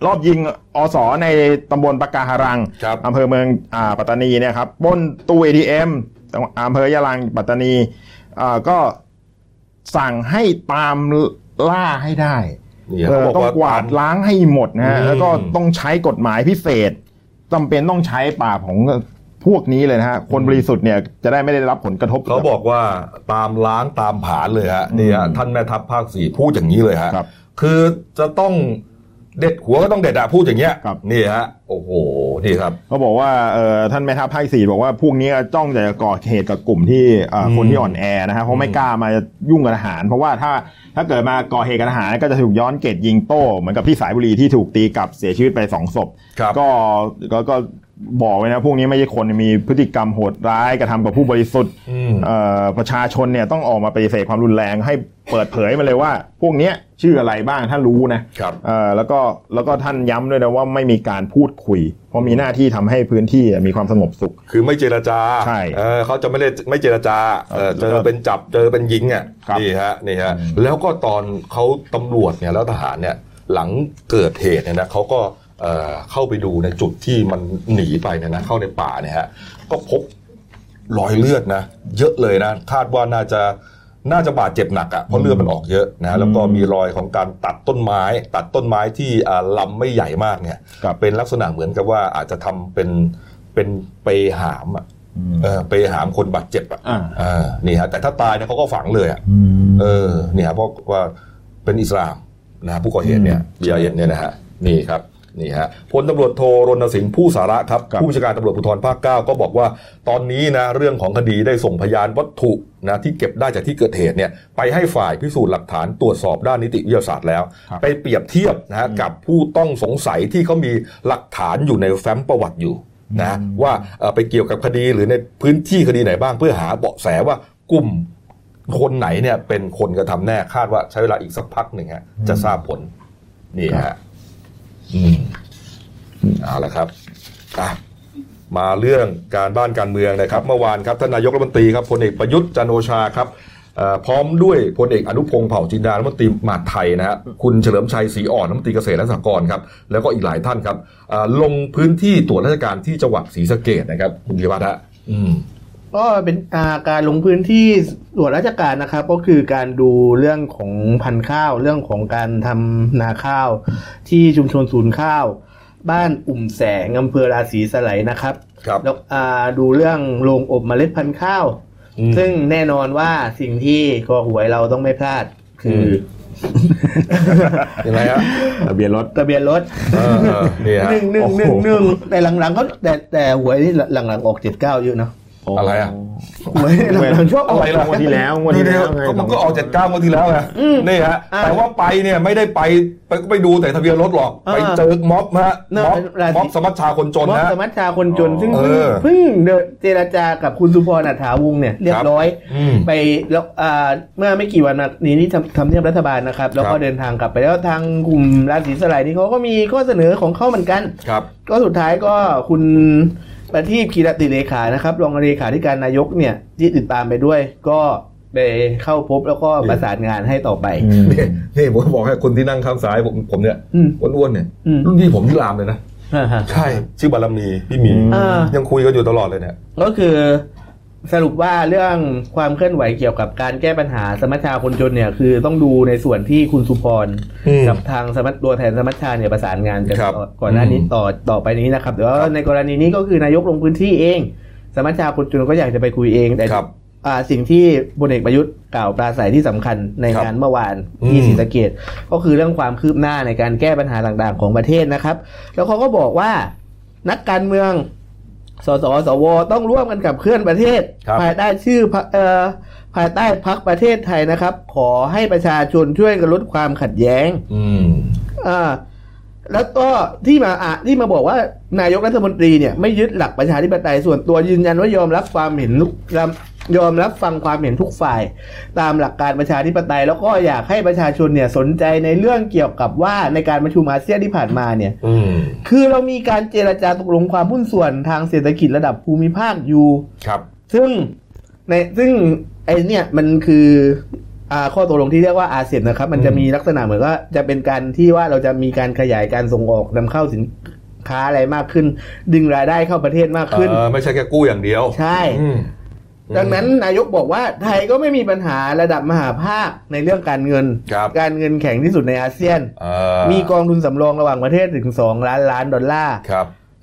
รอบยิงอสในตำบลปากกาหารังครับอำเภอเมืองอ่าปัตตานีเนี่ยครับปล้นตู้ ATM จังหวัดอำเภอยะลังปัตตานีอ่าก็สั่งให้ตามล่าให้ได้นี่เอเขาอบอกต้องว่ากวาดล้างให้หมดนะฮะอืมแล้วก็ต้องใช้กฎหมายพิเศษจำเป็นต้องใช้ปราบของพวกนี้เลยนะฮะ คนบริสุทธิ์เนี่ยจะได้ไม่ได้รับผลกระทบ เขาบอกว่าตามล้างตามผานเลยฮะนี่ฮะท่านแม่ทัพภาคสี่พูดอย่างนี้เลยฮะครับคือจะต้อง เด็ดหัวก็ต้องเด็ดอะพูดอย่างเงี้ยครับ นี่ฮะโอ้โหนี่ครับ เขาบอกว่าเอ่อท่านแม่ทัพภาคสี่บอกว่าพวกนี้จ้องแต่จะก่อเหตุกับกลุ่มที่เอ่ออมคนที่อ่อนแอนะฮะเพราะไม่กล้ามายุ่งกับทหาร เพราะว่าถ้าถ้าเกิดมาก่อเหตุกับทหารก็จะถูกย้อนเกตยิงโต้เหมือนกับที่สายบุรีที่ถูกตีกลับเสียชีวิตไปสองศพครับ ก็ก็ก็ บอกไว้นะพวกนี้ไม่ใช่คนมีพฤติกรรมโหดร้ายกระทำกับผู้บริสุทธิ์อืมเอ่อประชาชนเนี่ยต้องออกมาปฏิเสธความรุนแรง ให้เปิดเผยมาเลยว่า พวกเนี้ยชื่ออะไรบ้างถ้ารู้นะครับเอ่อแล้วก็แล้วก็ท่านย้ำด้วยนะว่าไม่มีการพูดคุย เพราะมีหน้าที่ทำให้พื้นที่มีความสงบสุข คือไม่เจรจาใช่เออเขาจะไม่ได้ไม่เจรจาเออเจอเป็นจับเจอเป็นยิงอะครับนี่ฮะนี่ฮะแล้วก็ตอนเขาตำรวจเนี่ยแล้วทหารเนี่ยหลังเกิดเหตุเนี่ยนะเขาก็ เอ่อเข้าไปดูในจุดที่มันหนีไปเนี่ยนะเข้าในป่าเนี่ยฮะก็พบรอยเลือดนะ เยอะเลยนะ คาดว่าน่าจะน่าจะบาดเจ็บหนักอะ่ะเพราะเลือดมันออกเยอะนะแล้วก็มีรอยของการตัดต้นไม้ ตัดต้นไม้ที่อ่าลำไม่ใหญ่มากเนี่ยครับเป็นลักษณะเหมือนกับว่าอาจจะทำเป็นเป็นเปหามอะเออเปหามคนบาดเจ็บอะอ่าเออนี่ฮะแต่ถ้าตายเนี่ยเขาก็ฝังเลยอะเออเนี่ยเพราะว่าเป็นอิสลามนะฮะผู้ก่อเหตุเนี่ยบีอาเอ็นเนี่ยนะฮะนี่ครับ นี่ฮะพลตำรวจโทรณสิงห์ผู้สาระครับครับผู้บัญชาการตำรวจภูธรภาคเก้าก็บอกว่า ตอนนี้นะเรื่องของคดีได้ส่งพยานวัตถุนะที่เก็บได้จากที่เกิดเหตุเนี่ยไปให้ฝ่ายพิสูจน์หลักฐานตรวจสอบด้านนิติวิทยาศาสตร์แล้วครับไปเปรียบเทียบนะฮะกับผู้ต้องสงสัยที่เขามีหลักฐานอยู่ในแฟ้มประวัติอยู่นะว่าเอ่อไปเกี่ยวกับคดีหรือในพื้นที่คดีไหนบ้างเพื่อหาเบาะแสว่ากลุ่มคนไหนเนี่ยเป็นคนกระทำแน่คาดว่าใช้เวลาอีกสักพักหนึ่งฮะจะทราบผลนี่ฮะ อืมเอาละครับอะมาเรื่องการบ้านการเมืองนะครับ เมื่อวานครับท่านนายกรัฐมนตรีครับพลเอกประยุทธ์จันโอชาครับพร้อมด้วยพลเอกอนุพงศ์เผ่าจินดารัฐมนตรีมหาดไทยนะฮะคุณเฉลิมชัยศรีอ่อนรัฐมนตรีเกษตรและสหกรณ์ครับแล้วก็อีกหลายท่านครับลงพื้นที่ตรวจราชการที่จังหวัดศรีสะเกดนะครับคุณพิพัฒน์ฮะอืม ก็เป็นอ่าการลงพื้นที่ตรวจราชการนะครับ ก็คือการดูเรื่องของพันธุ์ข้าว เรื่องของการทำนาข้าว ที่ชุมชนศูนย์ข้าว บ้านอุ่มแสงอำเภอราศีสไลยนะครับครับแล้วอ่าดูเรื่องโรงอบเมล็ดพันธุ์ข้าวอืมซึ่งแน่นอนว่าสิ่งที่คอหวยเราต้องไม่พลาดคืออยังไงฮะทะเบียนรถทะเบียนรถเออเออนี่ฮะหนึ่งหนึ่งหนึ่งหนึ่งแต่หลังๆเขาแต่แต่หวยที่หลังๆออกเจ็ดเก้าเยอะเนาะ อะไรอะหวยหลังๆชอบออกอะไรล่ะงวดที่แล้วงวดที่แล้วไงก็มันก็ออกเจ็ดเก้างวดที่แล้วไงอืมนี่ฮะอ่าแต่ว่าไปเนี่ยไม่ได้ไปไปก็ไปดูแต่ทะเบียนรถหรอกอ่าไปเจอม็อบฮะน่าม็อบเป็นราศีม็อบสมัชชาคนจนมอบนะสมัชชาคนจน ซึ่งเอเพิ่งอเพิ่งเดินเจรจากับคุณสุพรอัฐาวงศ์เนี่ยเรียบร้อยอืมไปแล้วอ่าเมื่อไม่กี่วันมานี้นี่ทำทำเนียบรัฐบาลนะครับ แล้วคก็รับเดินทางกลับไปแล้วทางกลุ่มราศีสลายนี่เขาก็มีข้อเสนอของเขาเหมือนกันครับก็สุดท้ายก็คุณ ประทีปกีรติเลขานะครับรองเลขาธิการนายกเนี่ยที่ติดตามไปด้วยก็ไปเข้าพบแล้วก็ประสานงานให้ต่อไปนี่นี่ผมบอกให้คนที่นั่งข้างซ้ายผมผมเนี่ยอืมอ้วนๆเนี่ยอืมรุ่นพี่ผมที่รามเลยนะอ่าฮะใช่ชื่อบารมีพี่หมีอ่ายังคุยกันอยู่ตลอดเลยเนี่ยก็คือ สรุปว่าเรื่องความเคลื่อนไหวเกี่ยวกับการแก้ปัญหาสมัชชาคนจนเนี่ย คือต้องดูในส่วนที่คุณสุพรอืมกับทางสมัชตัวแทนสมัชชาเนี่ยประสานงานกันครับก่อนก่อนหน้านี้อืมต่อต่อไปนี้นะครับแต่ว่าครับในกรณีนี้ก็คือนายกลงพื้นที่เอง สมัชชาคนจนก็อยากจะไปคุยเองแต่ครับอ่าสิ่งที่พลเอกประยุทธ์กล่าวปราศัยที่สำคัญในครับงานเมื่อวานอืมที่ศรีสะเกดก็คือเรื่องความคืบหน้าในการแก้ปัญหาต่างๆ ของประเทศนะครับ แล้วเขาก็บอกว่านักการเมือง สสสวต้องร่วมกันกับเคลื่อนประเทศครับภายใต้ชื่อพรรคเอ่อภายใต้พักประเทศไทยนะครับ ขอให้ประชาชนช่วยกันลดความขัดแย้ง อืมอ่าแล้วก็ที่มาอะที่มาบอกว่านายกรัฐมนตรีเนี่ยไม่ยึดหลักประชาธิปไตยส่วนตัวยืนยันว่ายอมรับความเห็นทุก ยอมรับฟังความเห็นทุกฝ่าย ตามหลักการประชาธิปไตย แล้วก็อยากให้ประชาชนเนี่ยสนใจในเรื่องเกี่ยวกับว่าในการประชุมอาเซียนที่ผ่านมาเนี่ยอืมคือเรามีการเจรจาตกลงความหุ้นส่วนทางเศรษฐกิจระดับภูมิภาคอยู่ครับ ซึ่งในซึ่งไอเนี่ยมันคืออ่าข้อตกลงที่เรียกว่าอาเซียนนะครับ มันจะมีลักษณะเหมือนว่าจะเป็นการที่ว่าเราจะมีการขยายการส่งออกนำเข้าสินค้าอะไรมากขึ้น ดึงรายได้เข้าประเทศมากขึ้นเออไม่ใช่แค่กู้อย่างเดียว ใช่อืม ดังนั้นนายกบอกว่าไทยก็ไม่มีปัญหาระดับมหาภาคในเรื่องการเงินครับการเงินแข็งที่สุดในอาเซียนเออมีกองทุนสำรองระหว่างประเทศถึง 2 ล้านล้านดอลลาร์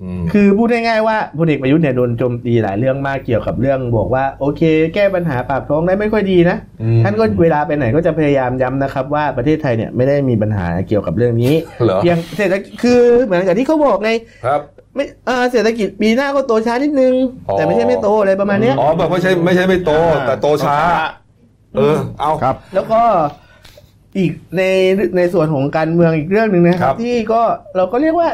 ครับอืมคือพูดง่ายๆว่าพลเอกประยุทธ์เนี่ยโดนโจมตีหลายเรื่องมากเกี่ยวกับเรื่องบอกว่าโอเค แก้ปัญหาปากท้องได้ไม่ค่อยดีนะอืมท่านก็เวลาไปไหนก็จะพยายามย้ำนะครับ ว่าประเทศไทยเนี่ยไม่ได้มีปัญหาเกี่ยวกับเรื่องนี้เหรอเพียงเศรษฐกิจคือเหมือนกับที่เขาบอกไงครับไม่เอ่อเศรษฐกิจปีหน้าก็โตช้านิดนึงอ๋อแต่ไม่ใช่ไม่โตอะไรประมาณเนี้ยอ๋อแบบไม่ใช่ไม่ใช่ไม่โต แต่โตช้า เออ เอาครับ แล้วก็อีกในในส่วนของการเมืองอีกเรื่องหนึ่งนะคครัรับบที่ก็เราก็เรียกว่า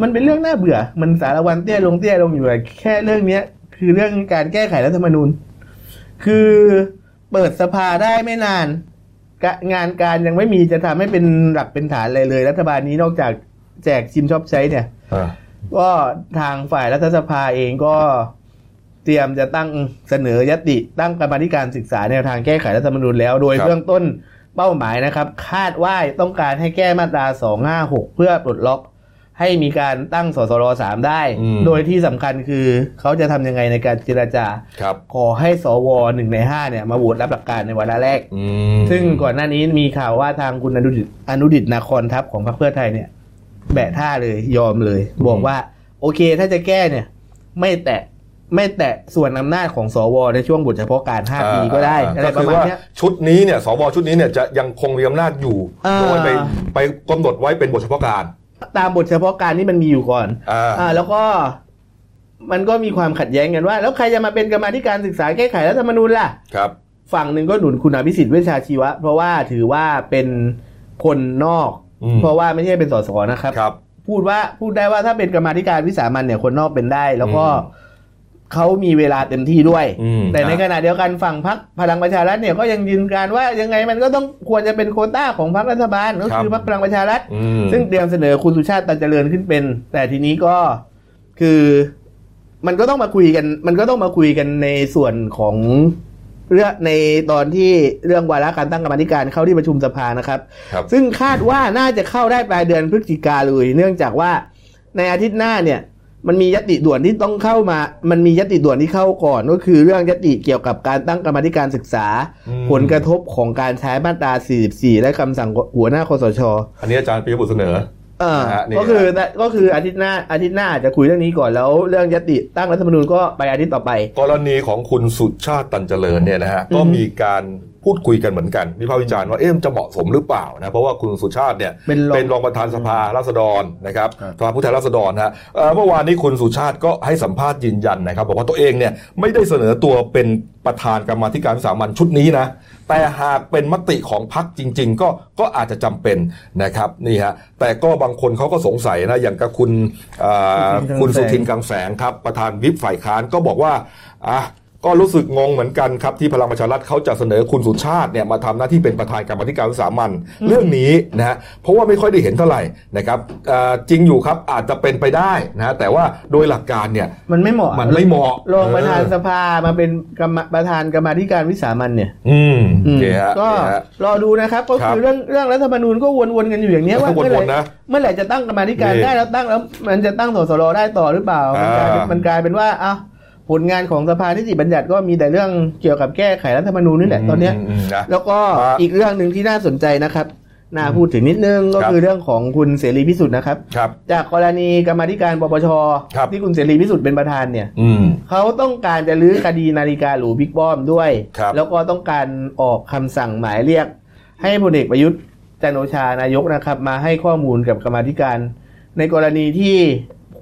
มันเป็นเรื่องน่าเบื่อ มันสารวันเตี้ยลงเตี้ยลงอยู่อะแค่เรื่องเนี้ย คือเรื่องการแก้ไขรัฐธรรมนูญ คือเปิดสภาได้ไม่นานกะงานการยังไม่มีจะทำให้เป็นหลักเป็นฐานอะไรเลย รัฐบาลนี้นอกจากแจกชิมชอบใช้เนี่ยเออก็ทางฝ่ายรัฐสภาเองก็เตรียมจะตั้งเสนอยติตั้งกรรมาธิการศึกษาแนวทางแก้ไขรัฐธรรมนูญแล้ว โดยครับเบื้องต้นเป้าหมายนะครับ คาดว่าต้องการให้แก้มาตรา 256 เพื่อปลดล็อก ให้มีการตั้งสสรสามได้อืมโดยที่สำคัญคือเขาจะทำยังไงในการเจรจาครับขอให้สวหนึ่งในห้าเนี่ยมาโหวตรับหลักการในวาระแรกอืมซึ่งก่อนหน้านี้มีข่าวว่าทางคุณอนุดิตอนุดิตนาคอนทัพของพรรคเพื่อไทยเนี่ย แบะท่าเลยยอมเลย บอกว่า โอเคถ้าจะแก้เนี่ย ไม่แตะไม่แตะส่วนอำนาจของสว ในช่วงบทเฉพาะการ 5 ปีก็ได้าอะไรก็ปคืระมาณว่าเนี้ยชุดนี้เนี่ยสวชุดนี้เนี่ยจะยังคงมีอำนาจอยู่อ่าโดยไปไปกำหนดไว้เป็นบทเฉพาะการ ตามบทเฉพาะการที่มันมีอยู่ก่อนอ่าอ่าแล้วก็มันก็มีความขัดแย้งกันว่า แล้วใครจะมาเป็นกรรมาธิการศึกษาแก้ไขรัฐธรรมนูญล่ะ ครับ ฝั่งหนึ่งก็หนุนคุณอภิสิทธิ์เวชชาชีวะ เพราะว่าถือว่าเป็นคนนอกอืมเพราะว่าไม่ใช่เป็นสสนะครับครับ พูดว่าพูดได้ว่าถ้าเป็นกรรมาธิการวิสามันเนี่ยคนนอกเป็นได้ แล้วก็อืม เขามีเวลาเต็มที่ด้วยอืมแต่ในนะขณะเดียวกันฝั่งพรรคพลังประชารัฐเนี่ยก็ยังยืนการว่ายังไงมันก็ต้องควรจะเป็นโควต้าของพรรครัฐบาลก็คือพรรคพลังประชารัฐอืมซึ่งเตรียมเสนอคุณสุชาติตันเจริญขึ้นเป็น แต่ทีนี้ก็คือมันก็ต้องมาคุยกัน มันก็ต้องมาคุยกันในส่วนของเรื่องในตอนที่เรื่องวาระการตั้งกรรมาธิการเข้าที่ประชุมสภานะครับครับซึ่งคาดว่าน่าจะเข้าได้ปลายเดือนพฤศจิกาเลย เนื่องจากว่าในอาทิตย์หน้าเนี่ย มันมียติด่วนที่ต้องเข้ามา มันมียติด่วนที่เข้าก่อนก็คือเรื่องยติเกี่ยวกับการตั้งกรรมาธิการศึกษาอืมผลกระทบของการใช้มาตรา 44 และคำสั่งหัวหน้าคสช อันนี้อาจารย์ปียบุตรเสนอเออนะฮะนี่ก็คือก็คืออาทิตย์หน้าอาทิตย์หน้าอาจจะคุยเรื่องนี้ก่อนแล้วเรื่องยติตั้งรัฐธรรมนูญก็ไปอาทิตย์ต่อไป กรณีของคุณสุชาติตันเจริญเนี่ยนะฮะอือฮึก็มีการ พูดคุยกันเหมือนกันวิพากษ์วิจารณ์ว่าเอ๊ะมันจะเหมาะสมหรือเปล่านะเพราะว่าคุณสุชาติเนี่ยเป็นรองเป็นรองประธานสภาราษฎรนะครับครับสภาผู้แทนราษฎรนะฮะเอ่อเมื่อวานนี้คุณสุชาติก็ให้สัมภาษณ์ยืนยันนะครับบอกว่าตัวเองเนี่ยไม่ได้เสนอตัวเป็นประธานกรรมาธิการวิสามัญชุดนี้นะแต่หากเป็นมติของพรรคจริง ๆ ก็ก็อาจจะจำเป็นนะครับนี่ฮะแต่ก็บางคนเขาก็สงสัยนะอย่างกับคุณเอ่อคุณสุทินกังแสงครับประธานวิปฝ่ายค้านก็บอกว่าอะ ก็รู้สึกงงเหมือนกันครับที่พลังประชารัฐเขาจะเสนอคุณสุชาติเนี่ยมาทำหน้าที่เป็นประธานกรรมาธิการวิสามันเรื่องนี้นะฮะเพราะว่าไม่ค่อยได้เห็นเท่าไหร่นะครับเอ่อจริงอยู่ครับอาจจะเป็นไปได้นะฮะแต่ว่าโดยหลักการเนี่ยมันไม่เหมาะมันไม่เหมาะรองประธานเออสภามาเป็นกรรมประธานกรรมาธิการวิสามันเนี่ย อืมอืมโอเคฮะก็โอเคฮะรอดูนะครับก็ครัคือบเรื่องเรื่องรัฐธรรมนูญก็วนๆกันอยู่อย่างเนี้ยว่าวนๆเมื่อไหร่นะเมื่อไหร่จะตั้งกรรมาธิการนี่ได้แล้วตั้งแล้วมันจะตั้งสสรได้ต่อหรือเปล่ามันกลายเป็นอ่ามัมันกลายเป็นว่าอ้าว ผลงานของสภานิติบัญญัติก็มีแต่เรื่องเกี่ยวกับแก้ไขรัฐธรรมนูญนี่แหละตอนเนี้ยมนะแล้วก็ครับอีกเรื่องหนึ่งที่น่าสนใจนะครับน่าพูดถึงนิดนึงก็ครับคือเรื่องของคุณเสรีพิสุทธิ์นะครับครับจากกรณีกรรมาธิการปปชครับที่คุณเสรีพิสุทธิ์เป็นประธานเนี่ยอืมเขาต้องการจะลื้อคดีนาฬิกาหรูบิ๊กป้อมด้วยครับแล้วก็ต้องการออกคำสั่งหมายเรียก ให้พลเอกประยุทธ์จันทร์โอชานายกนะครับ มาให้ข้อมูลกับกรรมาธิการ ในกรณีที่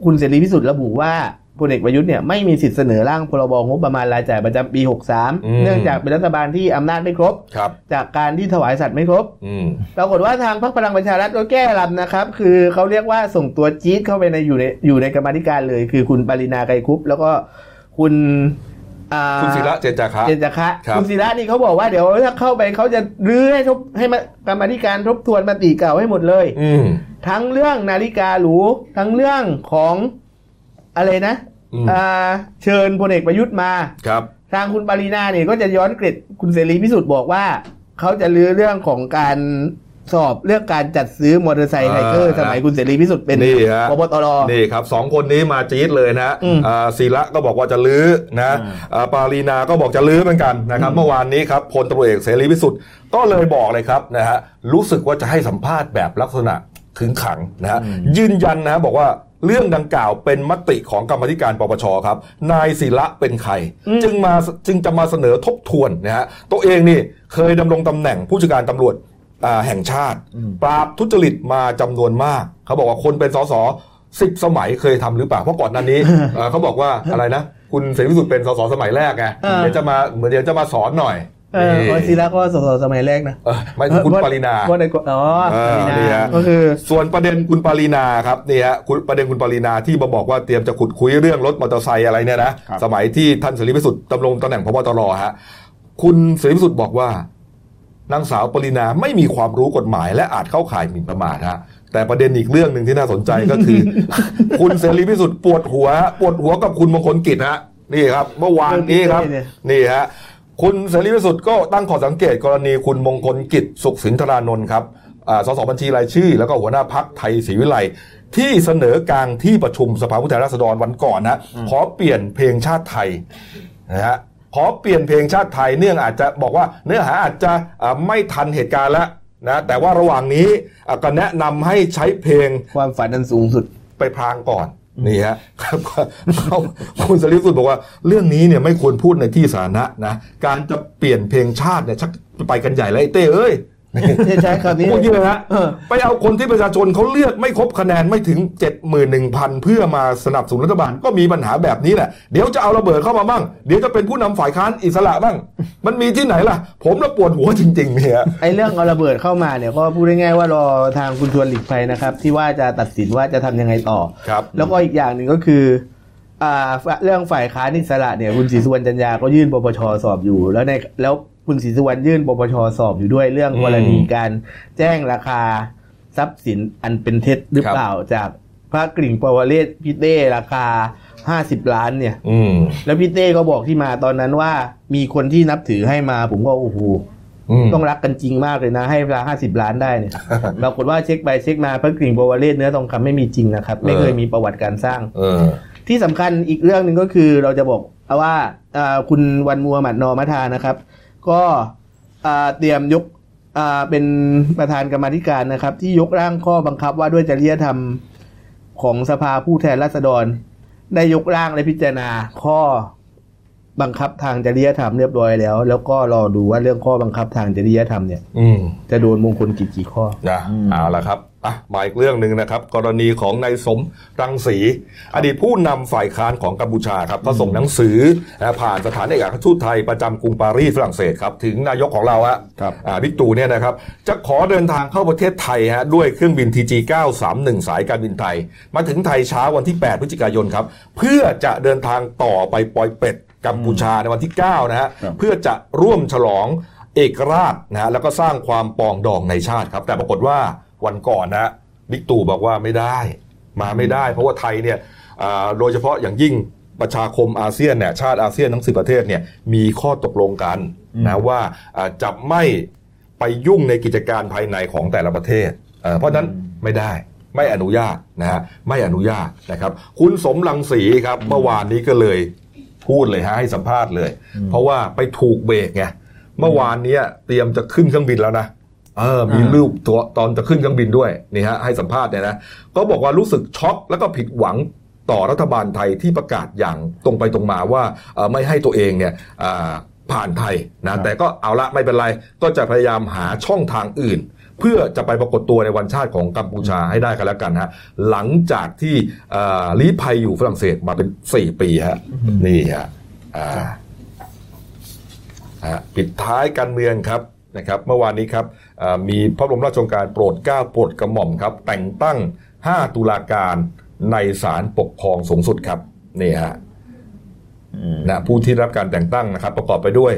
คุณเสรีพิสุทธิ์ระบุว่า พลเอกประยุทธ์เนี่ยไม่มีสิทธิ์เสนอร่างพรบงบประมาณรายจ่ายประจำปีอืม63 เนื่องจากเป็นรัฐบาลที่อำนาจไม่ครบครับจากการที่ถวายสัตว์ไม่ครบอืมปรากฏว่าทางพรรคพลังประชารัฐก็แก้ลำนะครับ คือเขาเรียกว่าส่งตัวจี๊ดเข้าไปในอยู่ในอยู่ในกรรมาธิการเลย คือคุณปรินาไกรคุป แล้วก็คุณอ่าคุณสิระเจนจาคะเจนจาคะครับคุณสิระนี่เขาบอกว่าเดี๋ยวถ้าเข้าไปเขาจะรื้อให้ทบให้มากรรมาธิการทบทวนมติเก่าให้หมดเลยอืมทั้งเรื่องนาฬิกาหรูทั้งเรื่องของอะไรนะอืมอ่า เชิญพลเอกประยุทธ์มาครับทางคุณปารีณาเนี่ยก็จะย้อนเกล็ดคุณเสรีพิศุทธ์บอกว่า เขาจะรื้อเรื่องของการสอบเรื่องการจัดซื้อมอเตอร์ไซค์ไทเกอร์อ่าสมัยคุณเสรีพิศุทธ์เป็นนี่ฮะผบ.ตร.นี่ครับสองคนนี้มาจี๊ดเลยนะอืมอ่าศิระก็บอกว่าจะลื้อนะอ่าปารีนาก็บอกจะลื้อเหมือนกันนะครับเมื่อวานนี้ครับพลตำรวจเอกเสรีพิสุทธิ์ก็เลยบอกเลยครับนะฮะรู้สึกว่าจะให้สัมภาษณ์แบบลักษณะขึงขังนะฮะยืนยันนะบอกว่า เรื่องดังกล่าวเป็นมติของกรรมาธิการปปชครับ นายศิระเป็นใคร จึงมาจึงจะมาเสนอทบทวนนะฮะตัวเองนี่เคยดำรงตำแหน่งผู้จัดการตำรวจอ่าแห่งชาติ ปราบทุจริตมาจำนวนมาก เขาบอกว่าคนเป็นสสสิบสมัยเคยทำหรือเปล่า เพราะก่อนหน้านี้เอ่อเขาบอกว่าอะไรนะ คุณเสรีพิสุทธิ์เป็นสสสมัยแรกไงเออเดี๋ยวจะมาเหมือนเดี๋ยวจะมาสอนหน่อย เออนี่คุณศิระก็สสสมัยแรกนะเออไม่คุณปรินาว่าในอ๋อเออปรินานี่ฮะก็คือส่วนประเด็นคุณปารีนาครับนี่ฮะคุณประเด็นคุณปารีนาที่มาบอกว่าเตรียมจะขุดคุยเรื่องรถมอเตอร์ไซค์อะไรเนี่ยนะครับสมัยที่ท่านเสรีพิสุทธิ์ดำรงตำแหน่งพบตรฮะคุณเสรีพิสุทธิ์บอกว่านางสาวปรินาไม่มีความรู้กฎหมาย และอาจเข้าข่ายหมิ่นประมาทฮะแต่ประเด็นอีกเรื่องหนึ่งที่น่าสนใจก็คือ คุณเสรีพิสุทธิ์ปวดหัว ปวดหัวกับคุณมงคลกิจฮะนี่ครับ เมื่อวานนี้ครับเนี่ยนี่ฮะ คุณเสรีพิสุทธิ์ก็ตั้งข้อสังเกตกรณีคุณมงคลกิจสุขสินธารานนท์ครับอ่าสสบัญชีรายชื่อ แล้วก็หัวหน้าพักไทยศรีวิไลย์ที่เสนอกลางที่ประชุมสภาผู้แทนราษฎรวันก่อนนะขอเปลี่ยนเพลงชาติไทยนะฮะขอเปลี่ยนเพลงชาติไทยเนื่องอาจจะบอกว่าเนื้อหาอาจจะอ่าไม่ทันเหตุการณ์แล้วนะแต่ว่าระหว่างนี้อ่าก็แนะนำให้ใช้เพลงความฝันอันสูงสุดไปพรางก่อน นี่ฮะครับเขาคุณสลิสุดบอกว่าเรื่องนี้เนี่ยไม่ควรพูดในที่สาธารณะนะการจะเปลี่ยนเพลงชาติเนี่ยชักไปกันใหญ่แล้วไอ้เต้เอ้ย ใช้คำนี้พูดเยอะฮะไปเอาคนที่ประชาชนเขาเลือกไม่ครบคะแนนไม่ถึง 71,000 เพื่อมาสนับสนุนรัฐบาลก็มีปัญหาแบบนี้แหละ เดี๋ยวจะเอาระเบิดเข้ามาบ้าง เดี๋ยวจะเป็นผู้นำฝ่ายค้านอิสระบ้าง มันมีที่ไหนล่ะ ผมละปวดหัวจริง ๆ เนี่ยไอ้เรื่องเอาระเบิดเข้ามาเนี่ยก็พูดง่ายๆว่ารอทางคุณชวนหลีกภัยนะครับ ที่ว่าจะตัดสินว่าจะทำยังไงต่อครับแล้วก็อีกอย่างหนึ่งก็คือเรื่องฝ่ายค้านอิสระเนี่ยคุณศรีสุวรรณจันยาก็ยื่นปปชสอบอยู่แล้วในแล้ว คุณศรีสุวรรณยื่นปปชสอบอยู่ด้วยเรื่องอืมกรณีการแจ้งราคาทรัพย์สินอันเป็นเท็จหรือเปล่าจากพระกริ่งปวเรศพี่เต้ราคา50ล้านเนี่ย อืมแล้วพี่เต้ก็บอกที่มาตอนนั้นว่า มีคนที่นับถือให้มา ผมก็โอ้โหอืมต้องรักกันจริงมากเลยนะ ให้เวลาห้าสิบล้านได้เนี่ยปรากฏว่าเช็คไปเช็คมาพระกริ่งโบวาเลสเนื้อทองคำไม่มีจริงนะครับ ไม่เคยมีประวัติการสร้างเออที่สำคัญอีกเรื่องหนึ่งก็คือเราจะบอกว่าอ่าคุณวันมัวหมัดนอมัทานะครับ ก็อ่าเตรียมยกอ่าเป็นประธานกรรมาธิการนะครับ ที่ยกร่างข้อบังคับว่าด้วยจริยธรรมของสภาผู้แทนราษฎร ได้ยกร่างและพิจารณาข้อบังคับทางจริยธรรมเรียบร้อยแล้ว แล้วก็รอดูว่าเรื่องข้อบังคับทางจริยธรรมเนี่ยอืมจะโดนมงคลกี่กี่ข้อนะเอาละครับ อะมาอีกเรื่องหนึ่งนะครับ กรณีของนายสมรังสี อดีตผู้นำฝ่ายค้านของกัมพูชาครับก็ส่งหนังสือนะผ่านสถานเอกอัครราชทูตไทยประจำกรุงปารีสฝรั่งเศสครับ ถึงนายกของเราอะครับอ่าบิ๊กตู่เนี่ยนะครับ จะขอเดินทางเข้าประเทศไทยฮะด้วยเครื่องบิน TG 931 สายการบินไทย มาถึงไทยเช้าวันที่ 8 พฤศจิกายนครับ เพื่อจะเดินทางต่อไปปอยเปตกัมพูชาในวันที่ 9 นะฮะครับเพื่อจะร่วมฉลองเอกราชนะฮะแล้วก็สร้างความปรองดองในชาติครับ แต่ปรากฏว่า วันก่อนนะบิ๊กตู่บอกว่าไม่ได้มาไม่ได้ เพราะว่าไทยเนี่ยอ่าโดยเฉพาะอย่างยิ่งประชาคมอาเซียนเนี่ยชาติอาเซียนทั้งสิประเทศเนี่ยมีข้อตกลงกันนะว่าอ่าจะไม่ไปยุ่งในกิจการภายในของแต่ละประเทศเอ่อเพราะฉะนั้นไม่ได้ไม่อนุญาตนะฮะไม่อนุญาตนะครับ คุณสมรังสีครับเมื่อวานนี้ก็เลยพูดเลยฮะให้สัมภาษณ์เลย เพราะว่าไปถูกเบรกไงเมื่อวานเนี้ยเตรียมจะขึ้นเครื่องบินแล้วนะ เออมีอ่ารูปตัวตอนจะขึ้นเครื่องบินด้วยนี่ฮะให้สัมภาษณ์เนี่ยนะก็บอกว่ารู้สึกช็อกแล้วก็ผิดหวังต่อรัฐบาลไทยที่ประกาศอย่างตรงไปตรงมาว่าเอ่อไม่ให้ตัวเองเนี่ยอ่าผ่านไทยนะแต่ก็เอาละไม่เป็นไร ก็จะพยายามหาช่องทางอื่น เพื่อจะไปปรากฏตัวในวันชาติของกัมพูชาให้ได้กันแล้วกันฮะหลังจากที่ลี้ภัยอยู่ฝรั่งเศสมาเป็น 4 ปีฮะนี่ฮะปิดท้ายการเมืองครับนะครับ เมื่อวานนี้ครับ มีพระบรมราชโองการโปรดเกล้าโปรดกระหม่อมครับ แต่งตั้ง 5 ตุลาการในศาลปกครองสูงสุดครับนี่ฮะนะผู้ที่รับการแต่งตั้งนะครับ ประกอบไปด้วย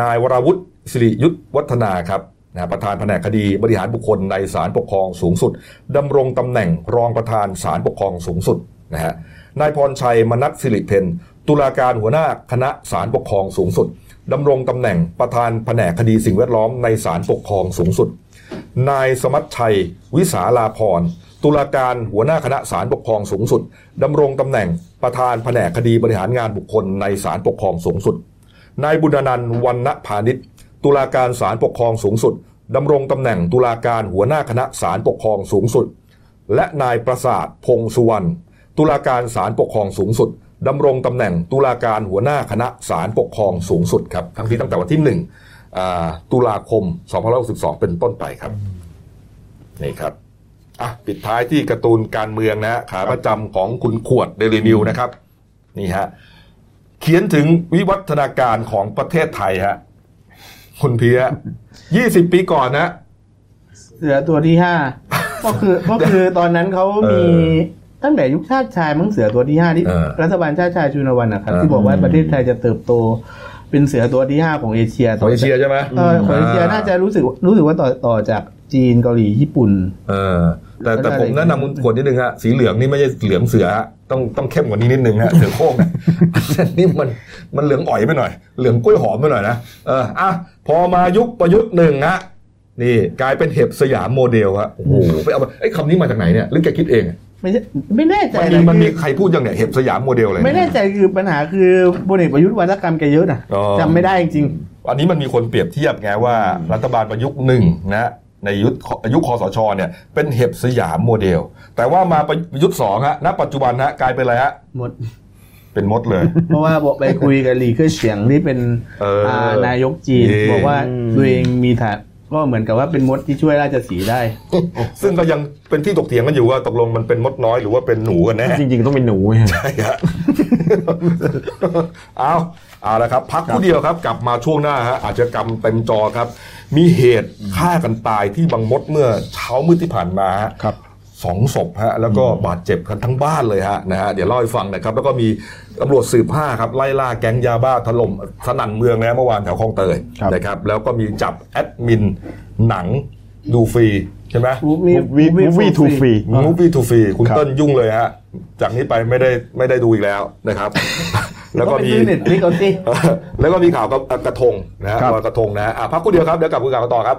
นายวราวุฒิสิริยุทธวัฒนาครับนะประธานแผนกคดีบริหารบุคคลในศาลปกครองสูงสุดดำรงตำแหน่งรองประธานศาลปกครองสูงสุดนะฮะนายพรชัยมนัสสิริเพนตุลาการหัวหน้าคณะศาลปกครองสูงสุด ดำรงตำแหน่งประธานแผนกคดีสิ่งแวดล้อมในศาลปกครองสูงสุด นายสมัชชัย วิสาลาพรตุลาการหัวหน้าคณะศาลปกครองสูงสุดดำรงตำแหน่งประธานแผนกคดีบริหารงานบุคคลในศาลปกครองสูงสุด นายบุญนันท์วันณพาณิชตุลาการศาลปกครองสูงสุดดำรงตำแหน่งตุลาการหัวหน้าคณะศาลปกครองสูงสุด และนายประสาทพงสุวรรณตุลาการศาลปกครองสูงสุดดำรงตำแหน่งตุลาการหัวหน้าคณะศาลปกครองสูงสุดครับทั้งที่ตั้งแต่วันที่หนึ่งตุลาคม2562 เป็นต้นไปครับนี่ครับอะปิดท้ายที่การ์ตูนการเมืองนะขาประจำของคุณขวดเดลินิวนะครับ นี่ฮะเขียนถึงวิวัฒนาการของประเทศไทยฮะคุณเพียยี่สิบปีก่อนนะ เสือตัวที่ห้าก็คือก็คือตอนนั้นเขามี ตั้งแต่ยุคชาติชายมั้งเสือตัวที่ห้าที่รัฐบาลชาติชายชุนวันนะครับที่บอกว่าประเทศไทยจะเติบโตเป็นเสือตัวที่ห้าของเอเชียของเอเชียใช่ไหมเออของเอเชียน่าจะรู้สึกรู้สึกว่าต่อต่อจากจีนเกาหลีญี่ปุ่นเออแต่แต่ผมแนะนำคุณขวดนิดนึงฮะสีเหลืองนี่ไม่ใช่เหลืองเสือต้องต้องเข้มกว่านี้นิดนึงฮะเสือโค้งนี่มันมันเหลืองอ่อยไปหน่อย เหลืองกล้วยหอมไปหน่อยนะเอออะพอมายุคประยุทธ์หนึ่งฮะนี่กลายเป็นเห็บสยามโมเดลฮะโอ้โหไปเอาไอ้คำนี้มาจากไหนเนี่ยหรือแกคิดเอง ไม่ใช่ไม่แน่ใจมันมีมันมีใครพูดอย่างเนี่ยเห็บสยามโมเดลเลยไม่แน่ใจคือปัญหาคือพลเอกประยุทธ์วาทกรรมแกเยอะนะจำไม่ได้จริงอันนี้มันมีคนเปรียบเทียบไงว่ารัฐบาลประยุทธ์หนึ่งนะในยุคยุคคสชเนี่ยเป็นเห็บสยามโมเดล แต่ว่ามาประยุทธ์สองฮะณปัจจุบันฮะกลายเป็นอะไรฮะหมดเป็นมดเลย เพราะว่าบอกไปคุยกับหลีเคอร์เฉียงที่เป็นนายกจีน บอกว่าตัวเองมีฐาน ก็เหมือนกับว่าเป็นมดที่ช่วยราชสีได้ ซึ่งก็ยังเป็นที่ตกเถียงกันอยู่ว่าตกลงมันเป็นมดน้อยหรือว่าเป็นหนูกันแน่จริงๆต้องเป็นหนูใช่ครับเอาเอาละครับ พักผู้เดียวครับ กลับมาช่วงหน้าฮะอาจจะกรรมเต็มจอครับ มีเหตุฆ่ากันตายที่บางมดเมื่อเช้ามืดที่ผ่านมาครับ สองศพฮะแล้วก็บาดเจ็บกันทั้งบ้านเลยฮะนะฮะเดี๋ยวเล่าให้ฟังนะครับ แล้วก็มีตำรวจสืบภาคครับไล่ล่าแก๊งยาบ้าถล่มสนั่นเมืองนะเมื่อวานแถวคลองเตยนะครับแล้วก็มีจับแอดมินหนังดูฟรีใช่ไหม Movie2Free Movie2Free คุณเติ้ลยุ่งเลยฮะจากนี้ไปไม่ได้ไม่ได้ดูอีกแล้วนะครับ แล้วก็มีแล้วก็มีข่าวกับกระทงนะฮะกระทงนะฮะพักกูเดียวครับเดี๋ยวกลับคุยกันต่อครับ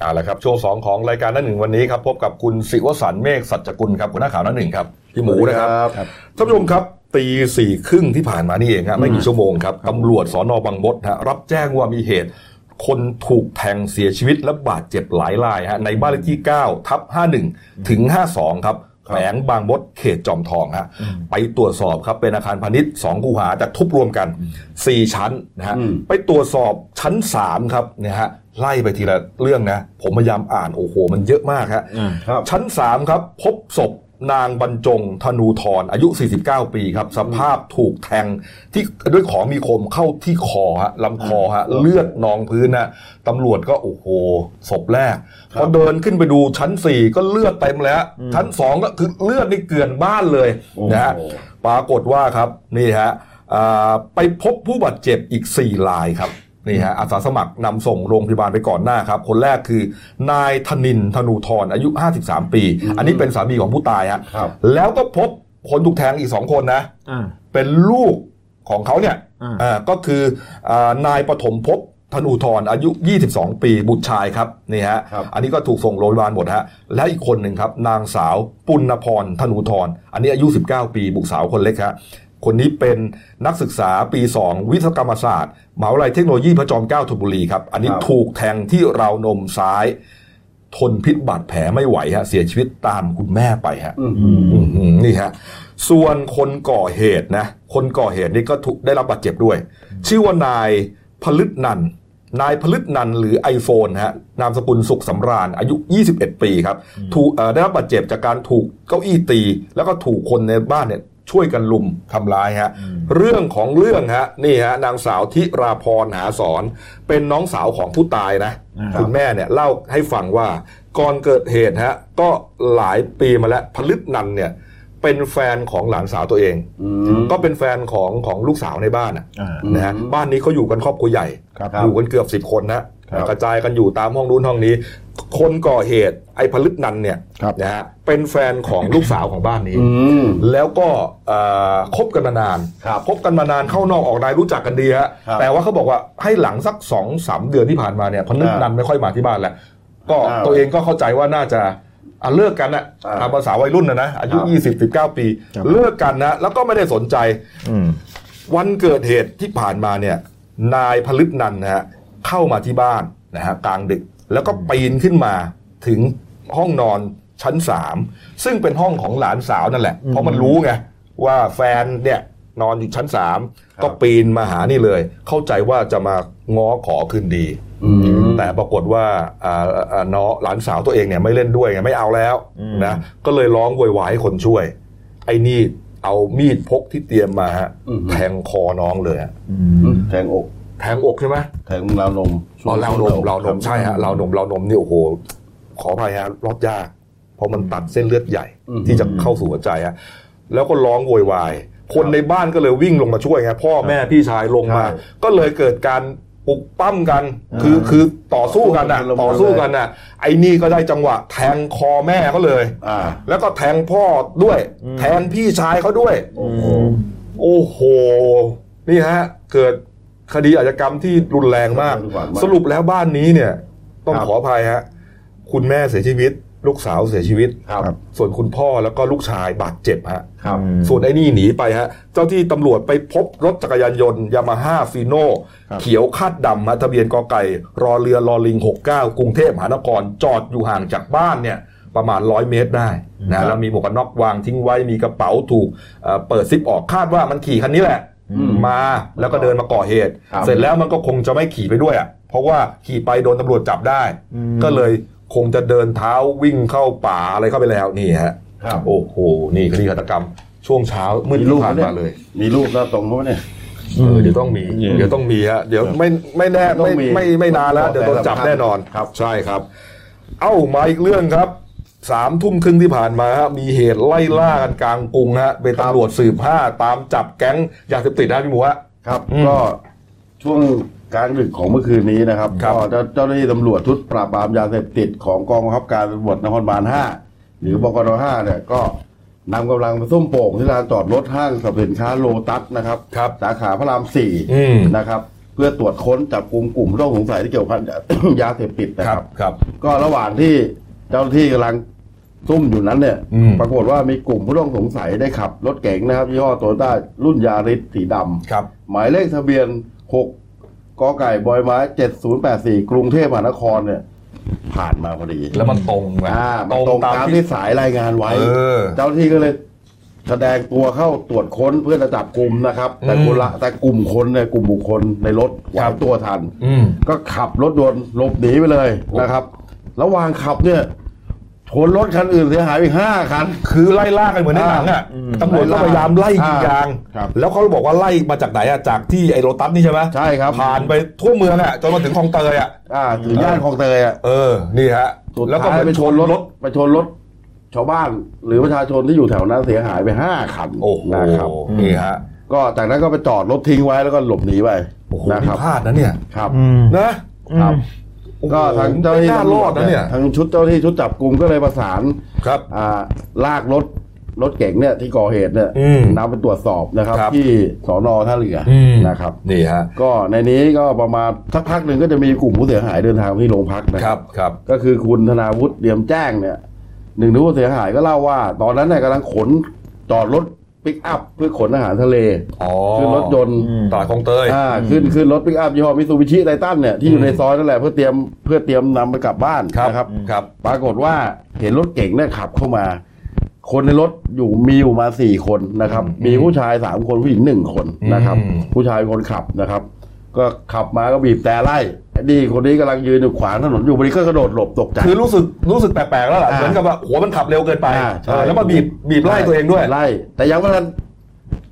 เอาละครับช่วงสองของรายการนั่นหนึ่งวันนี้ครับพบกับคุณสิวสันเมฆสัจกุลครับหัวหน้าข่าวนั่นหนึ่งครับพี่หมูนะครับท่านผู้ชมครับตีสี่ครึ่งที่ผ่านมานี่เองครับไม่กี่ชั่วโมงครับตำรวจสอนอบางมดฮะรับแจ้งว่ามีเหตุ คนถูกแทงเสียชีวิตและบาดเจ็บหลายรายฮะในบ้านเลขที่ 9 ทับ 51 ถึง 52 ครับแขวงบางมดเขตจอมทองฮะไปตรวจสอบครับเป็นอาคารพาณิชย์2คูหาแต่ทุบรวมกัน 4 ชั้นนะฮะไปตรวจสอบชั้น 3 ครับเนี่ยฮะ ไล่ไปทีละเรื่องนะ ผมพยายามอ่านโอ้โห มันเยอะมากฮะชั้นสามครับ พบศพนางบรรจงธนูทรอายุ 49 ปีครับ สภาพถูกแทงที่ด้วยของมีคมเข้าที่คอฮะลำคอฮะเลือดนองพื้นนะตำรวจก็โอ้โหศพแรก พอเดินขึ้นไปดูชั้น 4 ก็เลือดเต็มแล้ว ชั้น 2 ก็คือเลือดนี่เกลื่อนบ้านเลยนะฮะปรากฏว่าครับนี่ฮะอ่าไปพบผู้บาดเจ็บอีก 4 รายครับ นี่ฮะอาสาสมัครนำส่งโรงพยาบาลไปก่อนหน้าครับ คนแรกคือนายธนินธนูทรอายุ 53 ปี อันนี้เป็นสามีของผู้ตายฮะครับแล้วก็พบคนถูกแทงอีกสองคนนะอ่าเป็นลูกของเขาเนี่ยอ่าอ่าก็คืออานายปฐมภพธนูทรอายุ 22 ปีบุตรชายครับนี่ฮะครับอันนี้ก็ถูกส่งโรงพยาบาลหมดฮะและอีกคนหนึ่งครับ นางสาวปุณพรธนูทรอันนี้อายุ 19 ปีบุตรสาวคนเล็กฮะ คนนี้เป็นนักศึกษาปี 2 วิศวกรรมศาสตร์มหาวิทยาลัยเทคโนโลยีพระจอมเกล้าธนบุรีครับ อันนี้ครับถูกแทงที่ราวนมซ้าย ทนพิษบาดแผลไม่ไหวฮะ เสียชีวิตตามคุณแม่ไปฮะอืมอื้อหือนี่ฮะ ส่วนคนก่อเหตุนะ คนก่อเหตุนี่ก็ถูกได้รับบาดเจ็บด้วย ชื่อว่านายพลึกนันนายพลึกนันหรือ iPhone ฮะนามสกุลสุขสำราญอายุ 21 ปีครับ ถูกเอ่อได้รับบาดเจ็บจากการถูกเก้าอี้ตี แล้วก็ถูกคนในบ้านเนี่ย ช่วยกันลุมทำร้ายฮะเรื่องของเรื่องฮะนี่ฮะนางสาวทิราพรหาสอนเป็นน้องสาวของผู้ตายนะครับคุณแม่เนี่ยเล่าให้ฟังว่าก่อนเกิดเหตุฮะก็หลายปีมาแล้วพลึกนันเนี่ยเป็นแฟนของหลานสาวตัวเองอืมก็เป็นแฟนของของลูกสาวในบ้านนะอ่านะฮะบ้านนี้เขาอยู่กันครอบครัวใหญ่ครับอยู่กันเกือบสิบคนนะครับ กระจายกันอยู่ตามห้องนู้นห้องนี้ คนก่อเหตุไอ้พลึกนันเนี่ยครับนะฮะเป็นแฟนของลูกสาวของบ้านนี้อืมแล้วก็เอ่อคบกันมานานครับคบกันมานานเข้านอกออกในรู้จักกันดีฮะครับแต่ว่าเขาบอกว่าให้หลังสักสองสามเดือนที่ผ่านมาเนี่ยพนึกอ่านันไม่ค่อยมาที่บ้านแล้วก็อ่าตัวเองก็เข้าใจว่าน่าจะอะเลิกกันอะอ่าตามภาษาวัยรุ่นนะนะอายุครับยี่สิบสิบเก้าปีครับเลิกกันนะ แล้วก็ไม่ได้สนใจอืมวันเกิดเหตุที่ผ่านมาเนี่ย นายพลึกนันนะฮะ เข้ามาที่บ้านนะฮะกลางดึกแล้วก็ปีนขึ้นมาถึงห้องนอนชั้นสามซึ่งเป็นห้องของหลานสาวนั่นแหละ เพราะมันรู้ไงว่าแฟนเนี่ยนอนอยู่ชั้นสามก็ปีนมาหานี่เลย เข้าใจว่าจะมาง้อขอคืนดีอืมแต่ปรากฏว่าอ่าอ่าน้องหลานสาวตัวเองเนี่ยไม่เล่นด้วยไงไม่เอาแล้วอืมนะก็เลยร้องโวยวายให้คนช่วย ไอ้นี่เอามีดพกที่เตรียมมาฮะอืมแทงคอน้องเลยอะอือืมมแทงอก แทงอกใช่ไหมแทงราวนมอ๋อราวนมราวนมใช่ฮะราวนมราวนมนี่โอ้โหขออภัยฮะรอดยากเพราะมันตัดเส้นเลือดใหญ่ที่จะเข้าสู่หัวใจฮะแล้วก็ร้องโวยวาย คนในบ้านก็เลยวิ่งลงมาช่วยไงพ่อแม่พี่ชายลงมา ก็เลยเกิดการปลุกปั้มกัน คือคือต่อสู้กันน่ะต่อสู้กันน่ะ ไอ้นี่ก็ได้จังหวะ แทงคอแม่เขาเลยอ่าแล้วก็แทงพ่อด้วย แทงพี่ชายเขาด้วย โอ้โหโอ้โหนี่ฮะ เกิด คดีอาชญากรรมที่รุนแรงมากรุนแรงมาก สรุปแล้วบ้านนี้เนี่ย ต้องครับขออภัยฮะคุณแม่เสียชีวิต ลูกสาวเสียชีวิตครับส่วนคุณพ่อแล้วก็ลูกชายบาดเจ็บฮะครับส่วนไอ้นี่หนีไปฮะ เจ้าที่ตำรวจไปพบรถจักรยานยนต์ยามาฮ่าฟีโนครับเขียวคาดดำฮะทะเบียนกอไก่ รอเรือรอลิง 69 กรุงเทพมหานครจอดอยู่ห่างจากบ้านเนี่ยประมาณ 100 เมตรได้นะแล้วมีหมวกกันน็อกวางทิ้งไว้มีกระเป๋าถูกเอ่อเปิดซิปออกคาดว่ามันขี่คันนี้แหละอื มมาแล้วก็เดินมาก่อเหตุครับเสร็จแล้วมันก็คงจะไม่ขี่ไปด้วยอะเพราะว่าขี่ไปโดนตำรวจจับได้อืมก็เลยคงจะเดินเท้าวิ่งเข้าป่าอะไรเข้าไปแล้วนี่ฮะครับโอ้โหนี่คดีฆาตกรรม ช่วงเช้ามืดมีรูที่ปผ่านไหมมาเลย มีรูปแล้วตรงเขาไหมเนี่ยเออเดี๋ยวต้องมี เดี๋ยวต้องมีฮะเดี๋ยวไม่ไม่แน่ต้อไม่งมีไม่ไม่นานแล้วต้องเดี๋ยวโดนจับแต่ละแน่นอนครับ ใช่ครับ เอ้ามาอีกเรื่องครับ สามทุ่มครึ่งที่ผ่านมาฮะมีเหตุไล่ล่ากันกลางกรุงฮะเป็นตำรวจสืบห้าตามจับแก๊งยาเสพติดนะพี่หมูฮะ ครับอืมก็ช่วงกลางดึกของเมื่อคืนนี้นะครับครับ ก็เจ้าเจ้าหน้าที่ตำรวจชุดปราบปรามยาเสพติดของกองบังคับการตำรวจนครบาล5หรือบกน5เนี่ยก็นำกำลังไปส้มโป่งที่ลานจอดรถห้างสรรพสินค้าโลตัสนะครับครับ สาขาพระรามอืม4นะครับ เพื่อตรวจค้นจับกลุ่มกลุ่มผู้ต้องสงสัยที่เกี่ยวพัน ยาเสพติดนะคครัรับ บครับ ก็ระหว่างที่ เจ้าหน้าที่กำลังซุ่มอยู่นั้นเนี่ย อืม ปรากฏว่ามีกลุ่มผู้ต้องสงสัยได้ขับ รถเก๋งนะครับยี่ห้อโตโยต้ารุ่นยาริสสีดำ ครับ หมายเลขทะเบียน 6 กไก่บอยไม้ 7084 กรุงเทพมหานครเนี่ย ผ่านมาพอดีแล้วมันตรงไงอ่ามันตรงตามที่สายรายงานไว้ เออ เจ้าหน้าที่ก็เลยแสดงตัวเข้าตรวจค้นเพื่อจะจับกลุ่มนะครับ แต่อืมคนละแต่กลุ่มคนเนี่ยกลุ่มบุคคลในรถไหวครับ ตัวทัน อืม ก็ขับรถยนต์หลบหนีไปเลยนะครับ ระหว่างขับเนี่ยชนรถคันอื่นเสียหายไปห้าคัน คือไล่ล่ากันเหมือนในหนังอะอืมตำรวจก็พยายามไล่ยิงยาง ครับ แล้วเขาบอกว่าไล่มาจากไหนอะจากที่ไอ้โรตัสนี่ใช่ไหมใช่ครับผ่านไปทั่วเมืองอะจนมาถึงคลองเตยอะอ่าถึงย่านคลองเตยอะเออนี่ฮะสุดแล้วก็ท้ายไปไปชชนนรรถถไปชนรถชาวบ้าน หรือประชาชนที่อยู่แถวนั้นเสียหายไปห้าคันโอ้โหนะครับนี่ฮะก็จากนั้นก็ไปจอดรถทิ้งไว้แล้วก็หลบหนีไปโอ้โหนะนี่ครับพลาดนะเนี่ยครับ อืม นะ ครับโอ้โห ก็ทางเจ้าหน้าที่ไม่น่ารอดนะเนี่ยทางชุดเจ้าหน้าที่ชุดจับกลุ่มก็เลยประสานครับอ่าลากรถรถเก๋งเนี่ยที่ก่อเหตุเนี่ยอืมนำไปตรวจสอบนะครับครับ ที่สอนอท่าเรือออืมนะครับนี่ฮะก็ในนี้ก็ประมาณสักพักหนึ่งก็จะมีกลุ่มผู้เสียหายเดินทางมาที่โรงพักนะคครัรับบครับ ก็คือคุณธนาวุฒิเดียมแจ้งเนี่ยหนึ่งในผู้เสียหายก็เล่าว่า ตอนนั้นเนี่ยกำลังขนจอดรถ ปิกอัพเพื่อขนอาหารทะเล อ๋อขึ้นรถยนต์ ตลาดคลองเตย อ่าขึ้นขึ้นรถปิกอัพยี่ห้อมิซูบิชิไทรทันเนี่ยที่อยู่ในซอยนั่นแหละเพื่อเตรียมเพื่อเตรียมนำไปกลับบ้านครับนะครับ ครับ ปรากฏว่าเห็นรถเก๋งเนี่ยขับเข้ามา คนในรถอยู่มีอยู่มาสี่คนนะครับอืมมีผู้ชายสามคนผู้หญิงหนึ่งคนนะครับ อืม ผู้ชายเป็นคนขับนะครับ ก็ขับมาก็บีบแต่ไล่ไอ้นี่คนนี้กำลังยืนอยู่ขวางถนนอยู่บริก็กระโดดหลบตกใจ คือรู้สึกรู้สึกแปลกๆแล้วล่ะอ่าเหมือนกับว่าหัวมันขับเร็วเกินไปอ่าใช่ เออแล้วมาบีบบีบไล่ตัวเองด้วย ไล่ แต่ยังไม่ทัน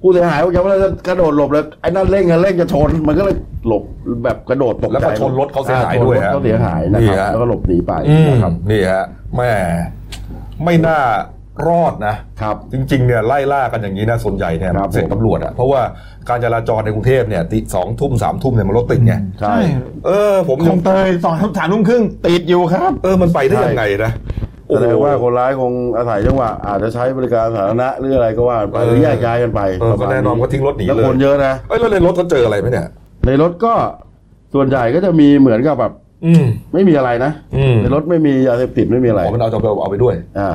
ผู้เสียหายยังไม่ทันกระโดดหลบเลยไอ้นั่นเร่งกันเร่งจะชนมันก็เลยหลบแบบกระโดดตกใจแล้วก็ชนรถเขาเสียหายอ่ชนด้วยรถฮะเขาเสียหายนะครับนี่ฮะ แล้วก็หลบหนีไปอืมนะครับ นี่ฮะแม่ไม่น่า รอดนะครับจริงๆเนี่ยไล่ล่ากันอย่างนี้นะส่วนใหญ่เนี่ยครับเสร็จผมตำรวจอะเพราะว่าการจราจรในกรุงเทพเนี่ยติสองทุ่มสามทุ่มเนี่ยมันรถติดไงใช่เออผมคลองเตยสองทุ่มสามทุ่มครึ่งติดอยู่ครับ เออมันไปได้ยังไงนะแสดงว่าคนร้ายคงอาศัยจังหวะอาจจะใช้บริการสาธารณะหรืออะไรก็ว่าไปหรือแยกย้ายกันไปเออก็แน่นอนก็ทิ้งรถหนีแล้วเลยคนเยอะนะเอ้ยแล้วในรถเขาเจออะไรไหมเนี่ยในรถก็ส่วนใหญ่ก็จะมีเหมือนกับแบบ อืมไม่มีอะไรนะอืมในรถไม่มียาเสพติดไม่มีอะไรอ๋อมันเอาจะเอาเอาไปด้วย อ่า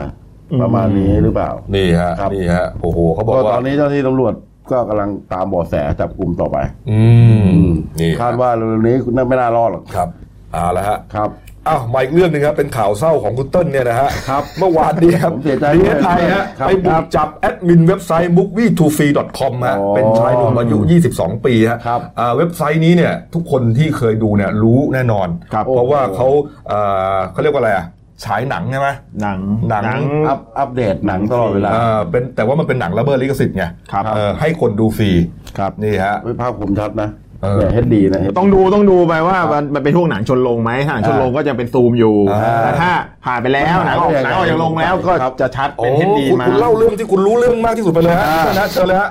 ประมาณนี้หรือเปล่า นี่ฮะครับนี่ฮะโอ้โหเขาบอกก็ตว่าอนนี้เจ้าหน้าที่ตำรวจก็กำลังตามเบาะแสจับกลุ่มต่อไป อืมนี่คาดว่าเร็วๆนี้คุณน่าไม่น่ารอดหรอกครับเอาละฮะครับอ้าวมาอีกเรื่องหนึงครับเป็นข่าวเศร้าของคุณเติ้ลเนี่ยนะฮะครับเมื่อวานนี้ครับผมเสียใจดีด้วยไทยฮะครับไปบุกจับแอดมินเว็บไซต์ movie2free.com ฮะอ๋อเป็นชายหนุ่มอายุ 22 ปีฮะครับอ่าเว็บไซต์นี้เนี่ยทุกคนที่เคยดูเนี่ยรู้แน่นอนครับเพราะว่าเขาอ่าเขาเรียกว่าอะไรอะ ฉายหนังใช่ไหมหนังหนังอัปอัปเดตหนังตลอดเวลาอ่าเป็นแต่ว่ามันเป็นหนังละเมิดลิขสิทธิ์ไงครับเออให้คนดูฟรีครับนี่ฮะไม่ภาพผมชัดนะเออเนี่ยเฮดดีนะต้องดูต้องดูไปว่ามันมันเป็นพวกหนังชนลงไหมถ้าหนังชนลงก็จะเป็นซูมอยู่อ่าแต่ถ้าผ่านไปแล้วหนังออกหนังออกจากลงแล้วก็ครับจะชัดโอ้เป็นเฮดดีคุณมาคุณเล่าเรื่องที่คุณรู้เรื่องมากที่สุดไปเลยฮะอ่าเชิญนะเชิญเลยฮะ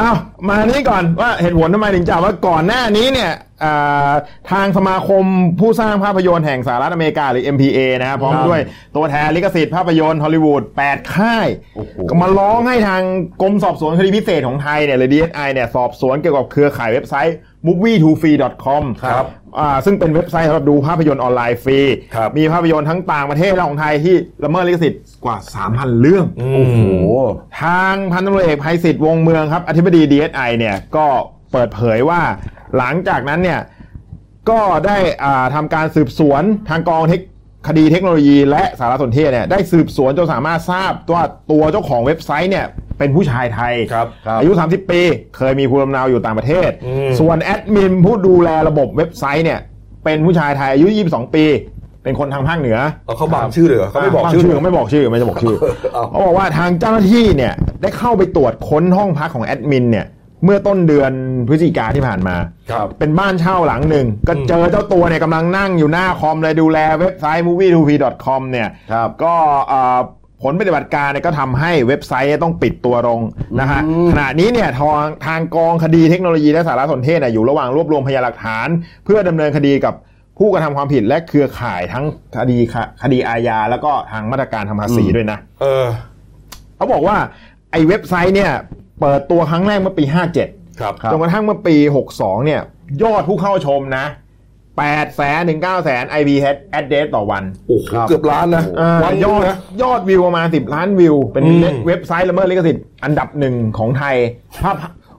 อ้าวมานี่ก่อนว่าเหตุผลทำไมถึงจับว่าก่อนหน้านี้เนี่ยอ่า ทางสมาคมผู้สร้างภาพยนตร์แห่งสหรัฐอเมริกาหรือ MPA นะครับพร้อมด้วยตัวแทนลิขสิทธิ์ภาพยนตร์ฮอลลีวูด8 ค่ายโอ้โหก็มาร้องให้ทางกรมสอบสวนคดีพิเศษของไทยเนี่ยหรือ DSI เนี่ยสอบสวนเกี่ยวกับเครือข่ายเว็บไซต์ movie2free.com ครับอ่าซึ่งเป็นเว็บไซต์สำหรับดูภาพยนตร์ออนไลน์ฟรีครับมีภาพยนตร์ทั้งต่างประเทศและของไทยที่ละเมิดลิขสิทธิ์กว่า 3,000 เรื่องอืมโอ้โห ทางพันตำรวจเอกภัยศิษฐ์วงเมืองครับ อธิบดี DSI เนี่ยก็ เปิดเผยว่าหลังจากนั้นเนี่ยก็ได้อ่าทำการสืบสวนทางกองเทคคดีเทคโนโลยีและสารสนเทศเนี่ยได้สืบสวนจนสามารถทราบว่าตัวเจ้าของเว็บไซต์เนี่ยเป็นผู้ชายไทยครับครับอายุ 30 ปี เคยมีภูมิลำเนาอยู่ต่างประเทศอืมส่วนแอดมินผู้ดูแลระบบเว็บไซต์เนี่ยเป็นผู้ชายไทยอายุ 22 ปี เป็นคนทางภาคเหนือเอาเขาบังชื่อเลยเหรอเขาไม่บอกชื่อไม่บอกชื่อไม่จะบอกชื่อเอาเขาบอกว่าทางเจ้าหน้าที่เนี่ยได้เข้าไปตรวจค้นห้องพักของแอดมินเนี่ย เมื่อต้นเดือนพฤศจิกาที่ผ่านมา ครับ เป็นบ้านเช่าหลังหนึ่ง ก็เจอเจ้าตัวเนี่ยกำลังนั่งอยู่หน้าคอมเลยดูแลเว็บไซต์ movie2p.com เนี่ยครับ ก็เอ่อผลปฏิบัติการเนี่ยก็ทำให้เว็บไซต์ต้องปิดตัวลงนะฮะอืมขณะนี้เนี่ยทางทางกองคดีเทคโนโลยีและสารสนเทศเนี่ยอยู่ระหว่างรวบรวมพยานหลักฐาน เพื่อดำเนินคดีกับผู้กระทำความผิดและเครือข่ายทั้งคดีคดีอาญาแล้วก็ทางมาตรการทางภาษีด้วยนะ เออ เขาบอกว่าไอ้เว็บไซต์เนี่ย เปิดตัวครั้งแรกเมื่อปี 57ครับจนกระทั่งเมื่อปี 62 เนี่ย ยอดผู้เข้าชมนะ8แสนถึง9แสน IP address ต่อวัน โอ้โหเกือบล้านนะอ่าวันยยออดดนะยอดวิวประมาณ 10 ล้านวิว เป็นอืมเว็บไซต์ละเมิดลิขสิทธิ์อันดับหนึ่งของไทยภาพ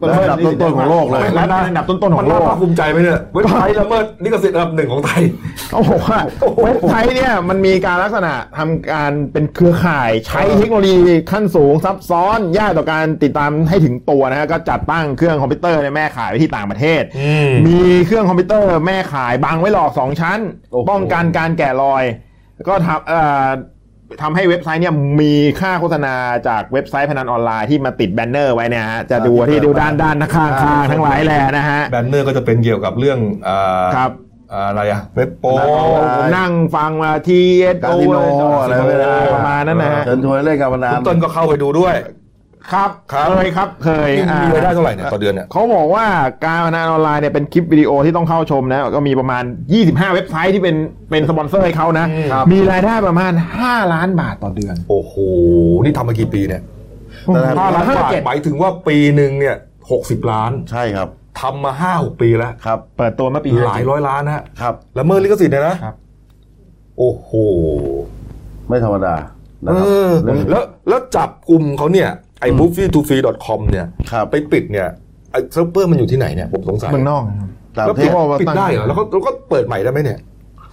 และอันดับต้นๆของโลกเลยและอันดับต้นๆของโลกมันน่าภาคภูมิใจไหมเนี่ยเว็บไซต์ละเมิดลิขสิทธิ์อันดับหนึ่งของไทยเขาบอกว่าเว็บไซต์เนี่ยมันมีการลักษณะทำการเป็นเครือข่ายใช้เทคโนโลยีขั้นสูงซับซ้อนยากต่อการติดตามให้ถึงตัวนะฮะก็จัดตั้งเครื่องคอมพิวเตอร์ในแม่ข่ายไว้ที่ต่างประเทศอืมมีเครื่องคอมพิวเตอร์แม่ข่ายบังไว้หลอกสองชั้นโอ้โหป้องกันการแกะรอย ก็ทำเอ่อ ทำให้เว็บไซต์เนี่ยมีค่าโฆษณาจากเว็บไซต์พนันออนไลน์ที่มาติดแบนเนอร์ไว้เนี่ยฮะจะดูที่ดูด้านด้านข้างข้างๆทั้งหลายแหละนะฮะแบนเนอร์ก็จะเป็นเกี่ยวกับเรื่องอ่าครับอ่าอะไรอะเว็บโปพนันออนไลน์ผมนั่งฟังมาทีเอสกาโอสิโนอะไรไม่ได้ประมาณนั้นนะฮะเชิญชวนให้เล่นการพนัคุนณต้นก็เข้าไปดูด้วย ครับครับเคยครับเคยมีอ่ารายได้เท่าไหร่เนี่ยต่อเดือนเนี่ยเขาบอกว่าการพนันออนไลน์เนี่ยเป็นคลิปวิดีโอที่ต้องเข้าชมนะ ก็มีประมาณ 25 เว็บไซต์ที่เป็นเป็นสปอนเซอร์ให้เขานะครับมีรายได้ประมาณ 5 ล้านบาทต่อเดือน โอ้โห นี่ทำมากี่ปีเนี่ยแต่ห้าล้านบาท57หมายถึงว่าปีหนึ่งเนี่ยหกสิบล้านใช่ครับทำมาห้าหกปีแล้วครับ เปิดตัวเมื่อปีหลายร้อยล้านนะฮะครับแล้วละเมิดลิขสิทธิ์เนี่ยนะครับ โอ้โห ไม่ธรรมดานะเอครับอเรื่องแล้วแล้วจับกลุ่มเขาเนี่ย ไอ้ movie to free com เนี่ยครับไปปิดเนี่ยไอ้เซิร์ฟเวอร์มันอยู่ที่ไหนเนี่ยผมสงสัยเมืองนอกนะครับต่างประเทศแล้วปิดปิดได้เหรอแล้วก็แล้วก็เปิดใหม่ได้ไหมเนี่ย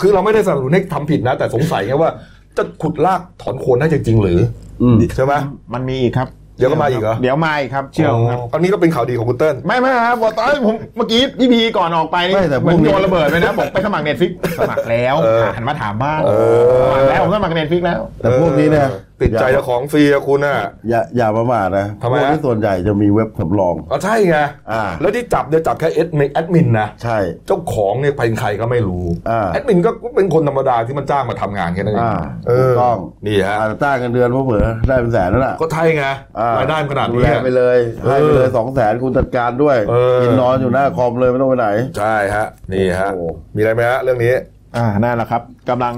คือเราไม่ได้สนับสนุนให้ทำผิดนะ แต่สงสัยไงว่าจะขุดรากถอนโคนได้จริง ๆ หรืออืมใช่ไหมมันมีอีกครับเดี๋ยวก็มาอีกเหรอ เดี๋ยวมาอีกครับ เชื่อผมครับอันนี้ก็เป็นข่าวดีของคุณเติ้ลไม่ไม่ครับบอกตอนผมเมื่อกี้พี่พีก่อนออกไปนี่ไม่แต่เหมือนพวกนี้โยนระเบิดไปนะบอกไปสมัคร Netflix สมัครแล้วเออหันมาถามบ้างเออสมัครแล้วผมสมัคร Netflix แล้ว แต่พวกนี้เนี่ยติดใจอย่าเจ้าของฟรีอะคุณน่ะอย่าอย่าประมาทนะทำไมพวกฮะนี้ส่วนใหญ่จะมีเว็บสำรองอ๋อใช่ไงอ่าแล้วที่จับเนี่ยจับแค่เอดมินแอดมินนะใช่เจ้าของเนี่ยเป็นใครก็ไม่รู้อ่าแอดมินก็เป็นคนธรรมดาที่มันจ้างมาทำงานแค่นั้นเองอ่าเออถูกต้องนี่ฮะอาจจะจ้างกันเดือนเพราะเผื่อได้เป็นแสนนั่นแหละก็ไทยไงอ่ารายได้มันขนาดดูนี้แลไปเลยให้ไปเลยเออสองแสนคุณจัดการด้วยเออกินนอนอยู่หน้าคอมเลยไม่ต้องไปไหน ใช่ฮะนี่ฮะโอ้มีอะไรไหมฮะเรื่องนี้ อ่านั่นแหละครับกำลัง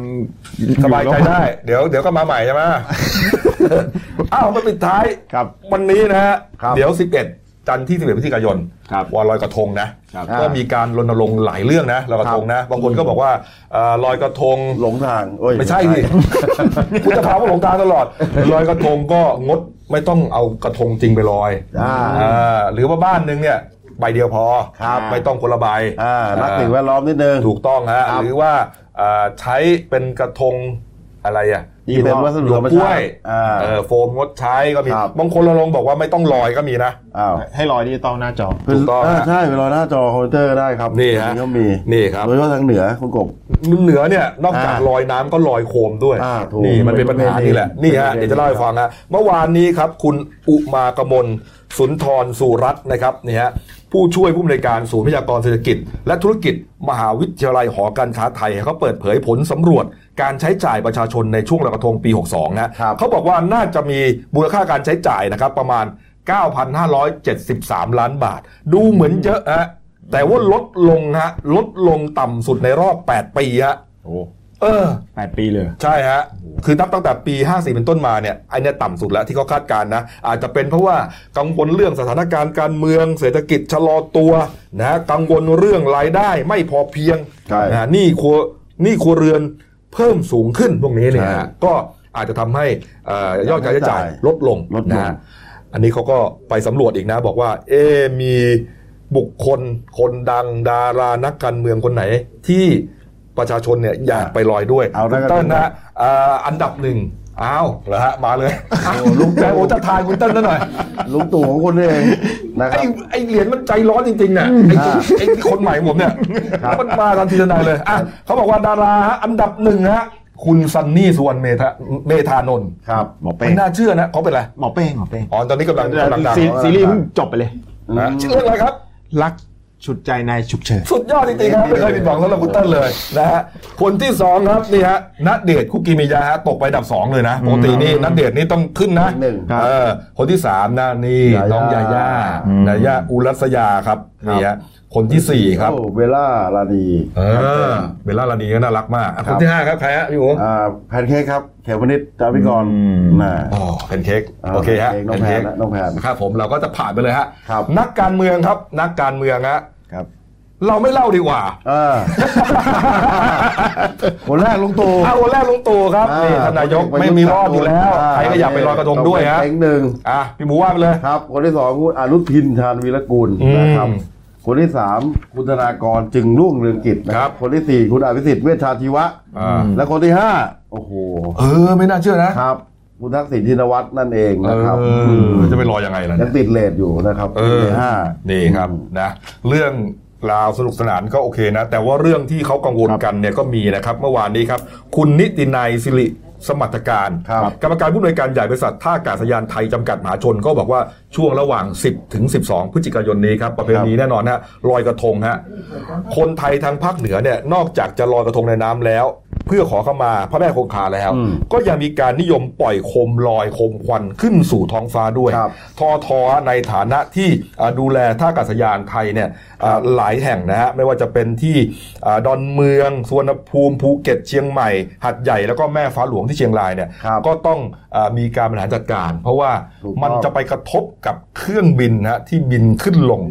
สบายใจได้ เดี๋ยวเดี๋ยวก็มาใหม่ใช่ไหมอ้าวมาปิดท้ายครับ วันนี้นะฮะครับเดี๋ยว 11 จันทร์ที่ 11พฤศจิกายนครับวันลอยกระทงนะครับก็มีการรณรงค์หลายเรื่องนะลอยกระทงนะบางคนก็บอกว่าเอ่อลอยกระทงหลงทางโอ้ยไม่ใช่ดิคุณจะพาว่าหลงทางตลอดลอยกระทงก็งดไม่ต้องเอากระทงจริงไปลอยอ่าอ่าหรือว่าบ้านหนึงเนี่ย ใบเดียวพอครับไม่ต้องคนละใบอ่ารักสิ่งแวดล้อมนิดนึงถูกต้องฮะครับหรือว่าอ่าใช้เป็นกระทงอะไรอะที่เป็นวัสดุหยวธรรมกล้ชาวยติอ่าเออโฟมงดใช้ก็มีครับบางคนระลงค์บอกว่าไม่ต้องลอยก็มีนะอ้าวให้รอยดิจิตอลหน้าจอถูกต้องเฮะใช่เวลาหน้าจอคอมพิวเตอร์ก็ได้ครับนี่ฮะก็มีนี่ครับโดยเฉพาะทางเหนือคุณกบเหนือเนี่ยนอกจากอ่าลอยน้ำก็ลอยโคมด้วยอ่าถูกนี่มันเป็นปัญหาเป็นประเพณีนี่แหละนี่ฮะเป็นประเพณีเดี๋ยวจะเล่าให้ฟังฮะเมื่อวานนี้ครับคุณอุมากมลสุนทรสุรัตน์นะครับนี่ฮะ ผู้ช่วยผู้อำนวยการศูนย์พยากรณ์เศรษฐกิจ และธุรกิจ มหาวิทยาลัยหอการค้าไทยเขาเปิดเผยผลสำรวจการใช้จ่ายประชาชนในช่วงลอยกระทงปี 62 นะครับเขาบอกว่าน่าจะมีมูลค่าการใช้จ่ายนะครับประมาณ 9,573 ล้านบาท ดูเหมือนเยอะฮะแต่ว่าลดลงฮะลดลงต่ำสุดในรอบ 8 ปีฮะโอ้ เออแปดปีเลย ใช่ฮะ คือนับตั้งแต่ปี 54 เป็นต้นมาเนี่ยไอเนี่ยต่ำสุดแล้วที่เขาคาดการณ์นะ อาจจะเป็นเพราะว่ากังวลเรื่องสถานการณ์การเมือง เศรษฐกิจชะลอตัวนะกังวลเรื่องรายได้ไม่พอเพียงใช่นะหนี่ครัวหนี่ครัวเรือนเพิ่มสูงขึ้นพวกนี้เนี่ยใช่ฮะก็อาจจะทำให้เอ่อยอดการใช้จ่ายลดลงลดลงนะฮะอันนี้เขาก็ไปสำรวจอีกนะบอกว่า เอ๊ะมีบุคคลคนดังดารานักการเมืองคนไหนที่ ประชาชนเนี่ยอยากไปลอยด้วยเอาได้คุณกันเติ้ลนะอ่าอันดับหนึ่งอ้าวเหรอฮะมาเลยโอ้ลุงแต่โอจะทายคุณเติ้ลซะหน่อยลุงตู่ของคุณนี่เองนะครัไอ้บไอ้เหรียญมันใจร้อนจริงๆเนี่ยไอ้ที่ไอ้ที่คนใหม่ผมเนี่ยครับมันมาทันทีทันใดเลยอะเขาบอกว่าดาราฮะอันดับหนึ่งฮะคุณซันนี่สุวรรณเมธาเมธานนท์ครับหมอเป้ไม่น่าเชื่อนะเขาเป็นอะไรหมอเป้งหมอเป้งอ๋อตอนนี้กำลังกำลังดังซีซีรีส์เพิ่งจบไปเลยนะชื่อเรื่องอะไรครับรัก ฉุดใจนายฉุกเฉินสุดยอดจริงๆครับไม่เคยผิดหวังสำหรับคุณเติ้ลเลยนะฮะคนที่สองครับนี่ฮะณเดชน์ คูกิมิยะฮะตกไปอันดับสองเลยนะปกตินี่ณเดชน์นี่ต้องขึ้นนะหนึ่งเออคนที่สามนะนี่ญาย่าน้องญาญ่าอืมญาญ่าอุรัสยาครับนี่ฮะ คนที่สี่ครับโอเบลล่าราณีเออเบลล่าราณีก็น่ารักมากอะคนที่ห้าครับใครฮะพี่หมูอ่าแพนเค้กครับเขมนิจ จามิกรณ์อืมน่ะอ๋อแพนเค้กอ่าโอเคฮะน้องแพนนะน้องแพนครับผมเราก็จะผ่านไปเลยฮะครับนักการเมืองครับ นักการเมืองฮะครับเราไม่เล่าดีกว่าอ่าคนแรกลุงตู่เอาคนแรกลุงตู่ครับนี่ท่านนายกไม่มีรอดอยู่แล้ว ใครก็อยากไปลอยกระทงด้วยฮะเต็งหนึ่งอะพี่หมูว่าไปเลยครับ คนที่สองคุณอนุทินชาญวีรกูลอืมนะครับ คนที่สามคุณธนากรจึงรุ่งเรืองกิจนะคครัรับบคนที่สี่คุณอภิสิทธิ์เวชชาชีวะอ่าและคนที่ห้าโอ้โห เออ ไม่น่าเชื่อนะครับ คุณทักษิณชินวัตรนั่นเองเอนะครับอจะไปลอยยังไงล่ะยัเนี่งยติดเลทอยู่นะครับเอคนอที่ห้านี่ครับนะเรื่องราวสนุกสนานก็โอเคนะ แต่ว่าเรื่องที่เขากังวลกันเนี่ยก็มีนะครับ เมื่อวานนี้ครับ คุณนิตินัยสิริ สมรรถการครับ กรรมการผู้อำนวยการใหญ่บริษัทท่าอากาศยานไทยจำกัดมหาชนก็บอกว่าช่วงระหว่าง 10 ถึง 12 พฤศจิกายนนี้ครับประเพณีแน่นอนฮะลอยกระทงฮะคนไทยทางภาคเหนือเนี่ยนอกจากจะลอยกระทงในน้ำแล้ว เพื่อขอเข้ามาพระแม่คงคาแล้วอืมก็ยังมีการนิยมปล่อยโคมลอยโคมควันขึ้นสู่ท้องฟ้าด้วยครับทอท.ในฐานะที่อ่าดูแลท่าอากาศยานไทยเนี่ยอ่าหลายแห่งนะฮะไม่ว่าจะเป็นที่อ่าดอนเมืองสุวรรณภูมิภูเก็ตเชียงใหม่ หาดใหญ่แล้วก็แม่ฟ้าหลวงที่เชียงรายเนี่ยครับก็ต้องอ่ามีการบริหารจัดการ เพราะว่าถูกต้องมันจะไปกระทบกับเครื่องบินนะฮะที่บินขึ้นลง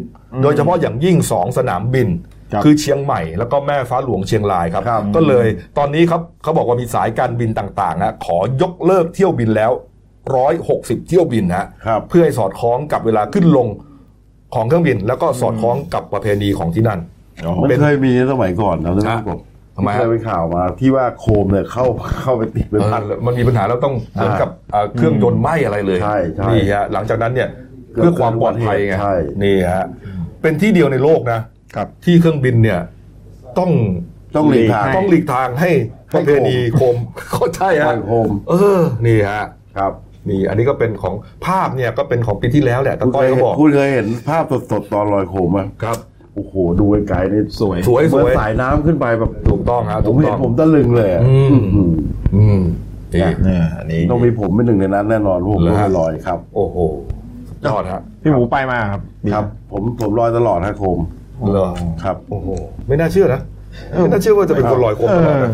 โดยเฉพาะอย่างยิ่งสองสนามบิน ครับคือเชียงใหม่แล้วก็แม่ฟ้าหลวงเชียงรายครับครับ ก็เลยตอนนี้ครับเขาบอกว่ามีสายการบินต่างๆนะขอยกเลิกเที่ยวบินแล้วร้อยหกสิบเที่ยวบินนะครับเพื่อให้สอดคล้องกับเวลาขึ้นลงของเครื่องบิน แล้วก็สอดคล้องกับประเพณีของที่นั่นมันเป็นเคยมีสมัยก่อนนะท่านฮะผู้ชมทำไมฮะเคยเป็นข่าวมาที่ว่าโคมเนี่ยเข้าเข้าไปติดเป็นเอพันอมันมีปัญหาแล้วต้องเหมือนกับเอ่อเครื่องยนต์ไหม้อะไรเลยใช่ใช่นี่ฮะหลังจากนั้นเนี่ยเกิดเพื่อความปลอดภัยไงใช่นี่ฮะเป็นที่เดียวในโลกนะ ครับที่เครื่องบินเนี่ยต้องต้องหลีกทางต้องหลีกทางให้ประเพณีโคมก็ใช่ปล่ฮะอยโคมเออนี่ฮะครับนี่อันนี้ก็เป็นของภาพเนี่ยก็เป็นของปีที่แล้วแหละตะคุณก้เคอยยก็บอกคุณเคยเห็นภาพสดๆตอนลอยโคมไหมครับโอ้โห ดูไกลๆนี่สวยสวยเหสมือนวยสายน้ำขึ้นไปแบบถูกต้องฮะผถูมกเห็ต้นองผมตะลึงเลยอะอืมอืมอืมนี่เนี่ยอันนี้ต้องมีผมเป็นหนึ่งในนั้นแน่นอนผมเหรอก็ฮะไปลอยครับ โอ้โหยอดฮะพี่หมูไปมาครับครับ ผมผมลอยตลอดฮะโคม เหรอครับโอ้โหไม่น่าเชื่อนะไม่น่าเชื่อว่าจะเป็นคนลอยโคมตลอดนะ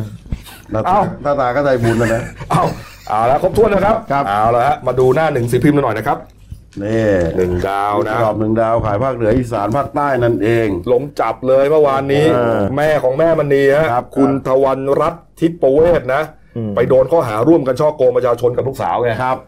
หน้าเอ้าตาหน้าตาก็ใจบุญนะนะเอาเอาแล้วครบถ้วนนะครับครับเอาแล้วฮะมาดูหน้าหนึ่งสีพิมพ์หน่อยนะครับนี่หนึ่งดาวนะรอบหนึ่งดาวขายภาคเหนืออีสานภาคใต้นั่นเองหลงจับเลยเมื่อวานนี้เออแม่ของแม่มณีฮะครับคุณทวันรัตน์ทิพเวศนะ ไปโดนข้อหาร่วมกันช่อโกงประชาชนกับลูกสาวไงครับ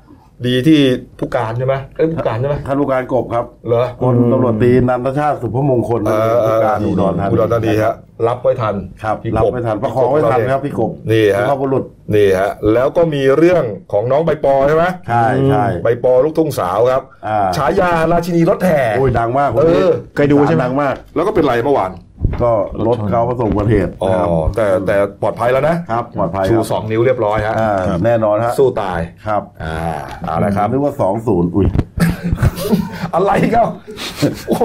ดีที่ผู้การใช่ไหมเอ้ยผู้การใช่ไหมท่านผู้การกบครับเหรอพลตำรวจตรีนันทชาติสุภมงคลเออเอผู้อการอุดรธานีอุดรธานีฮะรับไว้ทันครับพี่รับกบไม่ทันประคองไม่ทันครับพี่กบนี่ฮะสุภาพบุรุษนี่ฮะแล้วก็มีเรื่องของน้องใบปอใช่ไหมใช่ใช่ใบปอลูกทุ่งสาวครับอ่าฉายาราชินีรถแห่โอ้ยดังมากคนนี้เออเคยดูใช่ไหมดังมาก แล้วก็เป็นไรเมื่อวาน ก็รถเขาประสบอุบัติเหตุอ๋อนะครับแต่แต่ปลอดภัยแล้วนะครับปลอดภัยชูครับสองนิ้วเรียบร้อยฮะอ่าแน่นอนฮะสู้ตายครับอ่าเอาละครับ นึกว่าสองศูนย์อุ้ย อะไรเก้าโอ้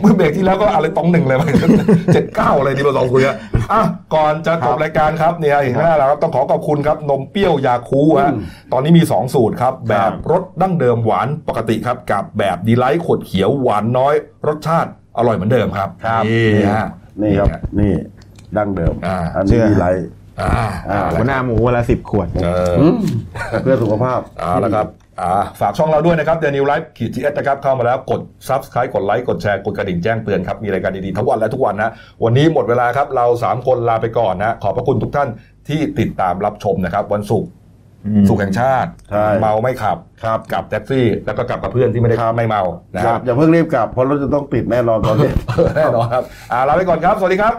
เมื่อเบรกที่แล้วก็อะไรตองหนึ่งเลยเจ็ดเก้าอะไรที่เราลองคุยอะอะก่อนจะจบรายการครับเนี่ยอีกหน้าเราครับต้องขอขอบคุณครับนมเปรี้ยวยาคูลท์ฮะอืมตอนนี้มี 2 สูตรครับ แบบรสดั้งเดิมหวานปกติครับ กับแบบดีไลท์ขวดเขียวหวานน้อย รสชาติ อร่อยเหมือนเดิมครับ นี่ฮะ นี่ครับ นี่ดั้งเดิมอ่า อันเชื่นี้อดีไลท์อ่าอ่าหัวหน้าหมูวันละสิบขวด เอออืมเพื่อสุขภาพ เอาละครับอ่าฝากช่องเราด้วยนะครับ Dailynews Live ขีด TS นะครับ เข้ามาแล้วกด Subscribe กดไลค์กดแชร์กดกระดิ่งแจ้งเตือนครับ มีรายการดี ๆ ทั้งวันและทุกวันนะ วันนี้หมดเวลาครับ เรา 3 คนลาไปก่อนนะ ขอบพระคุณทุกท่านที่ติดตามรับชมนะครับ วันศุกร์ สุขแห่งชาติใช่เมาไม่ขับครับกับแท็กซี่ แล้วก็กลับกับเพื่อนที่ไม่ได้ครับไม่เมานะอคย่ารับอย่าเพิ่งรีบกลับเพราะรถจะต้องติดแน่นอนตอนนี้แน่นอนครับอ่าลาไปก่อนครับ สวัสดีครับ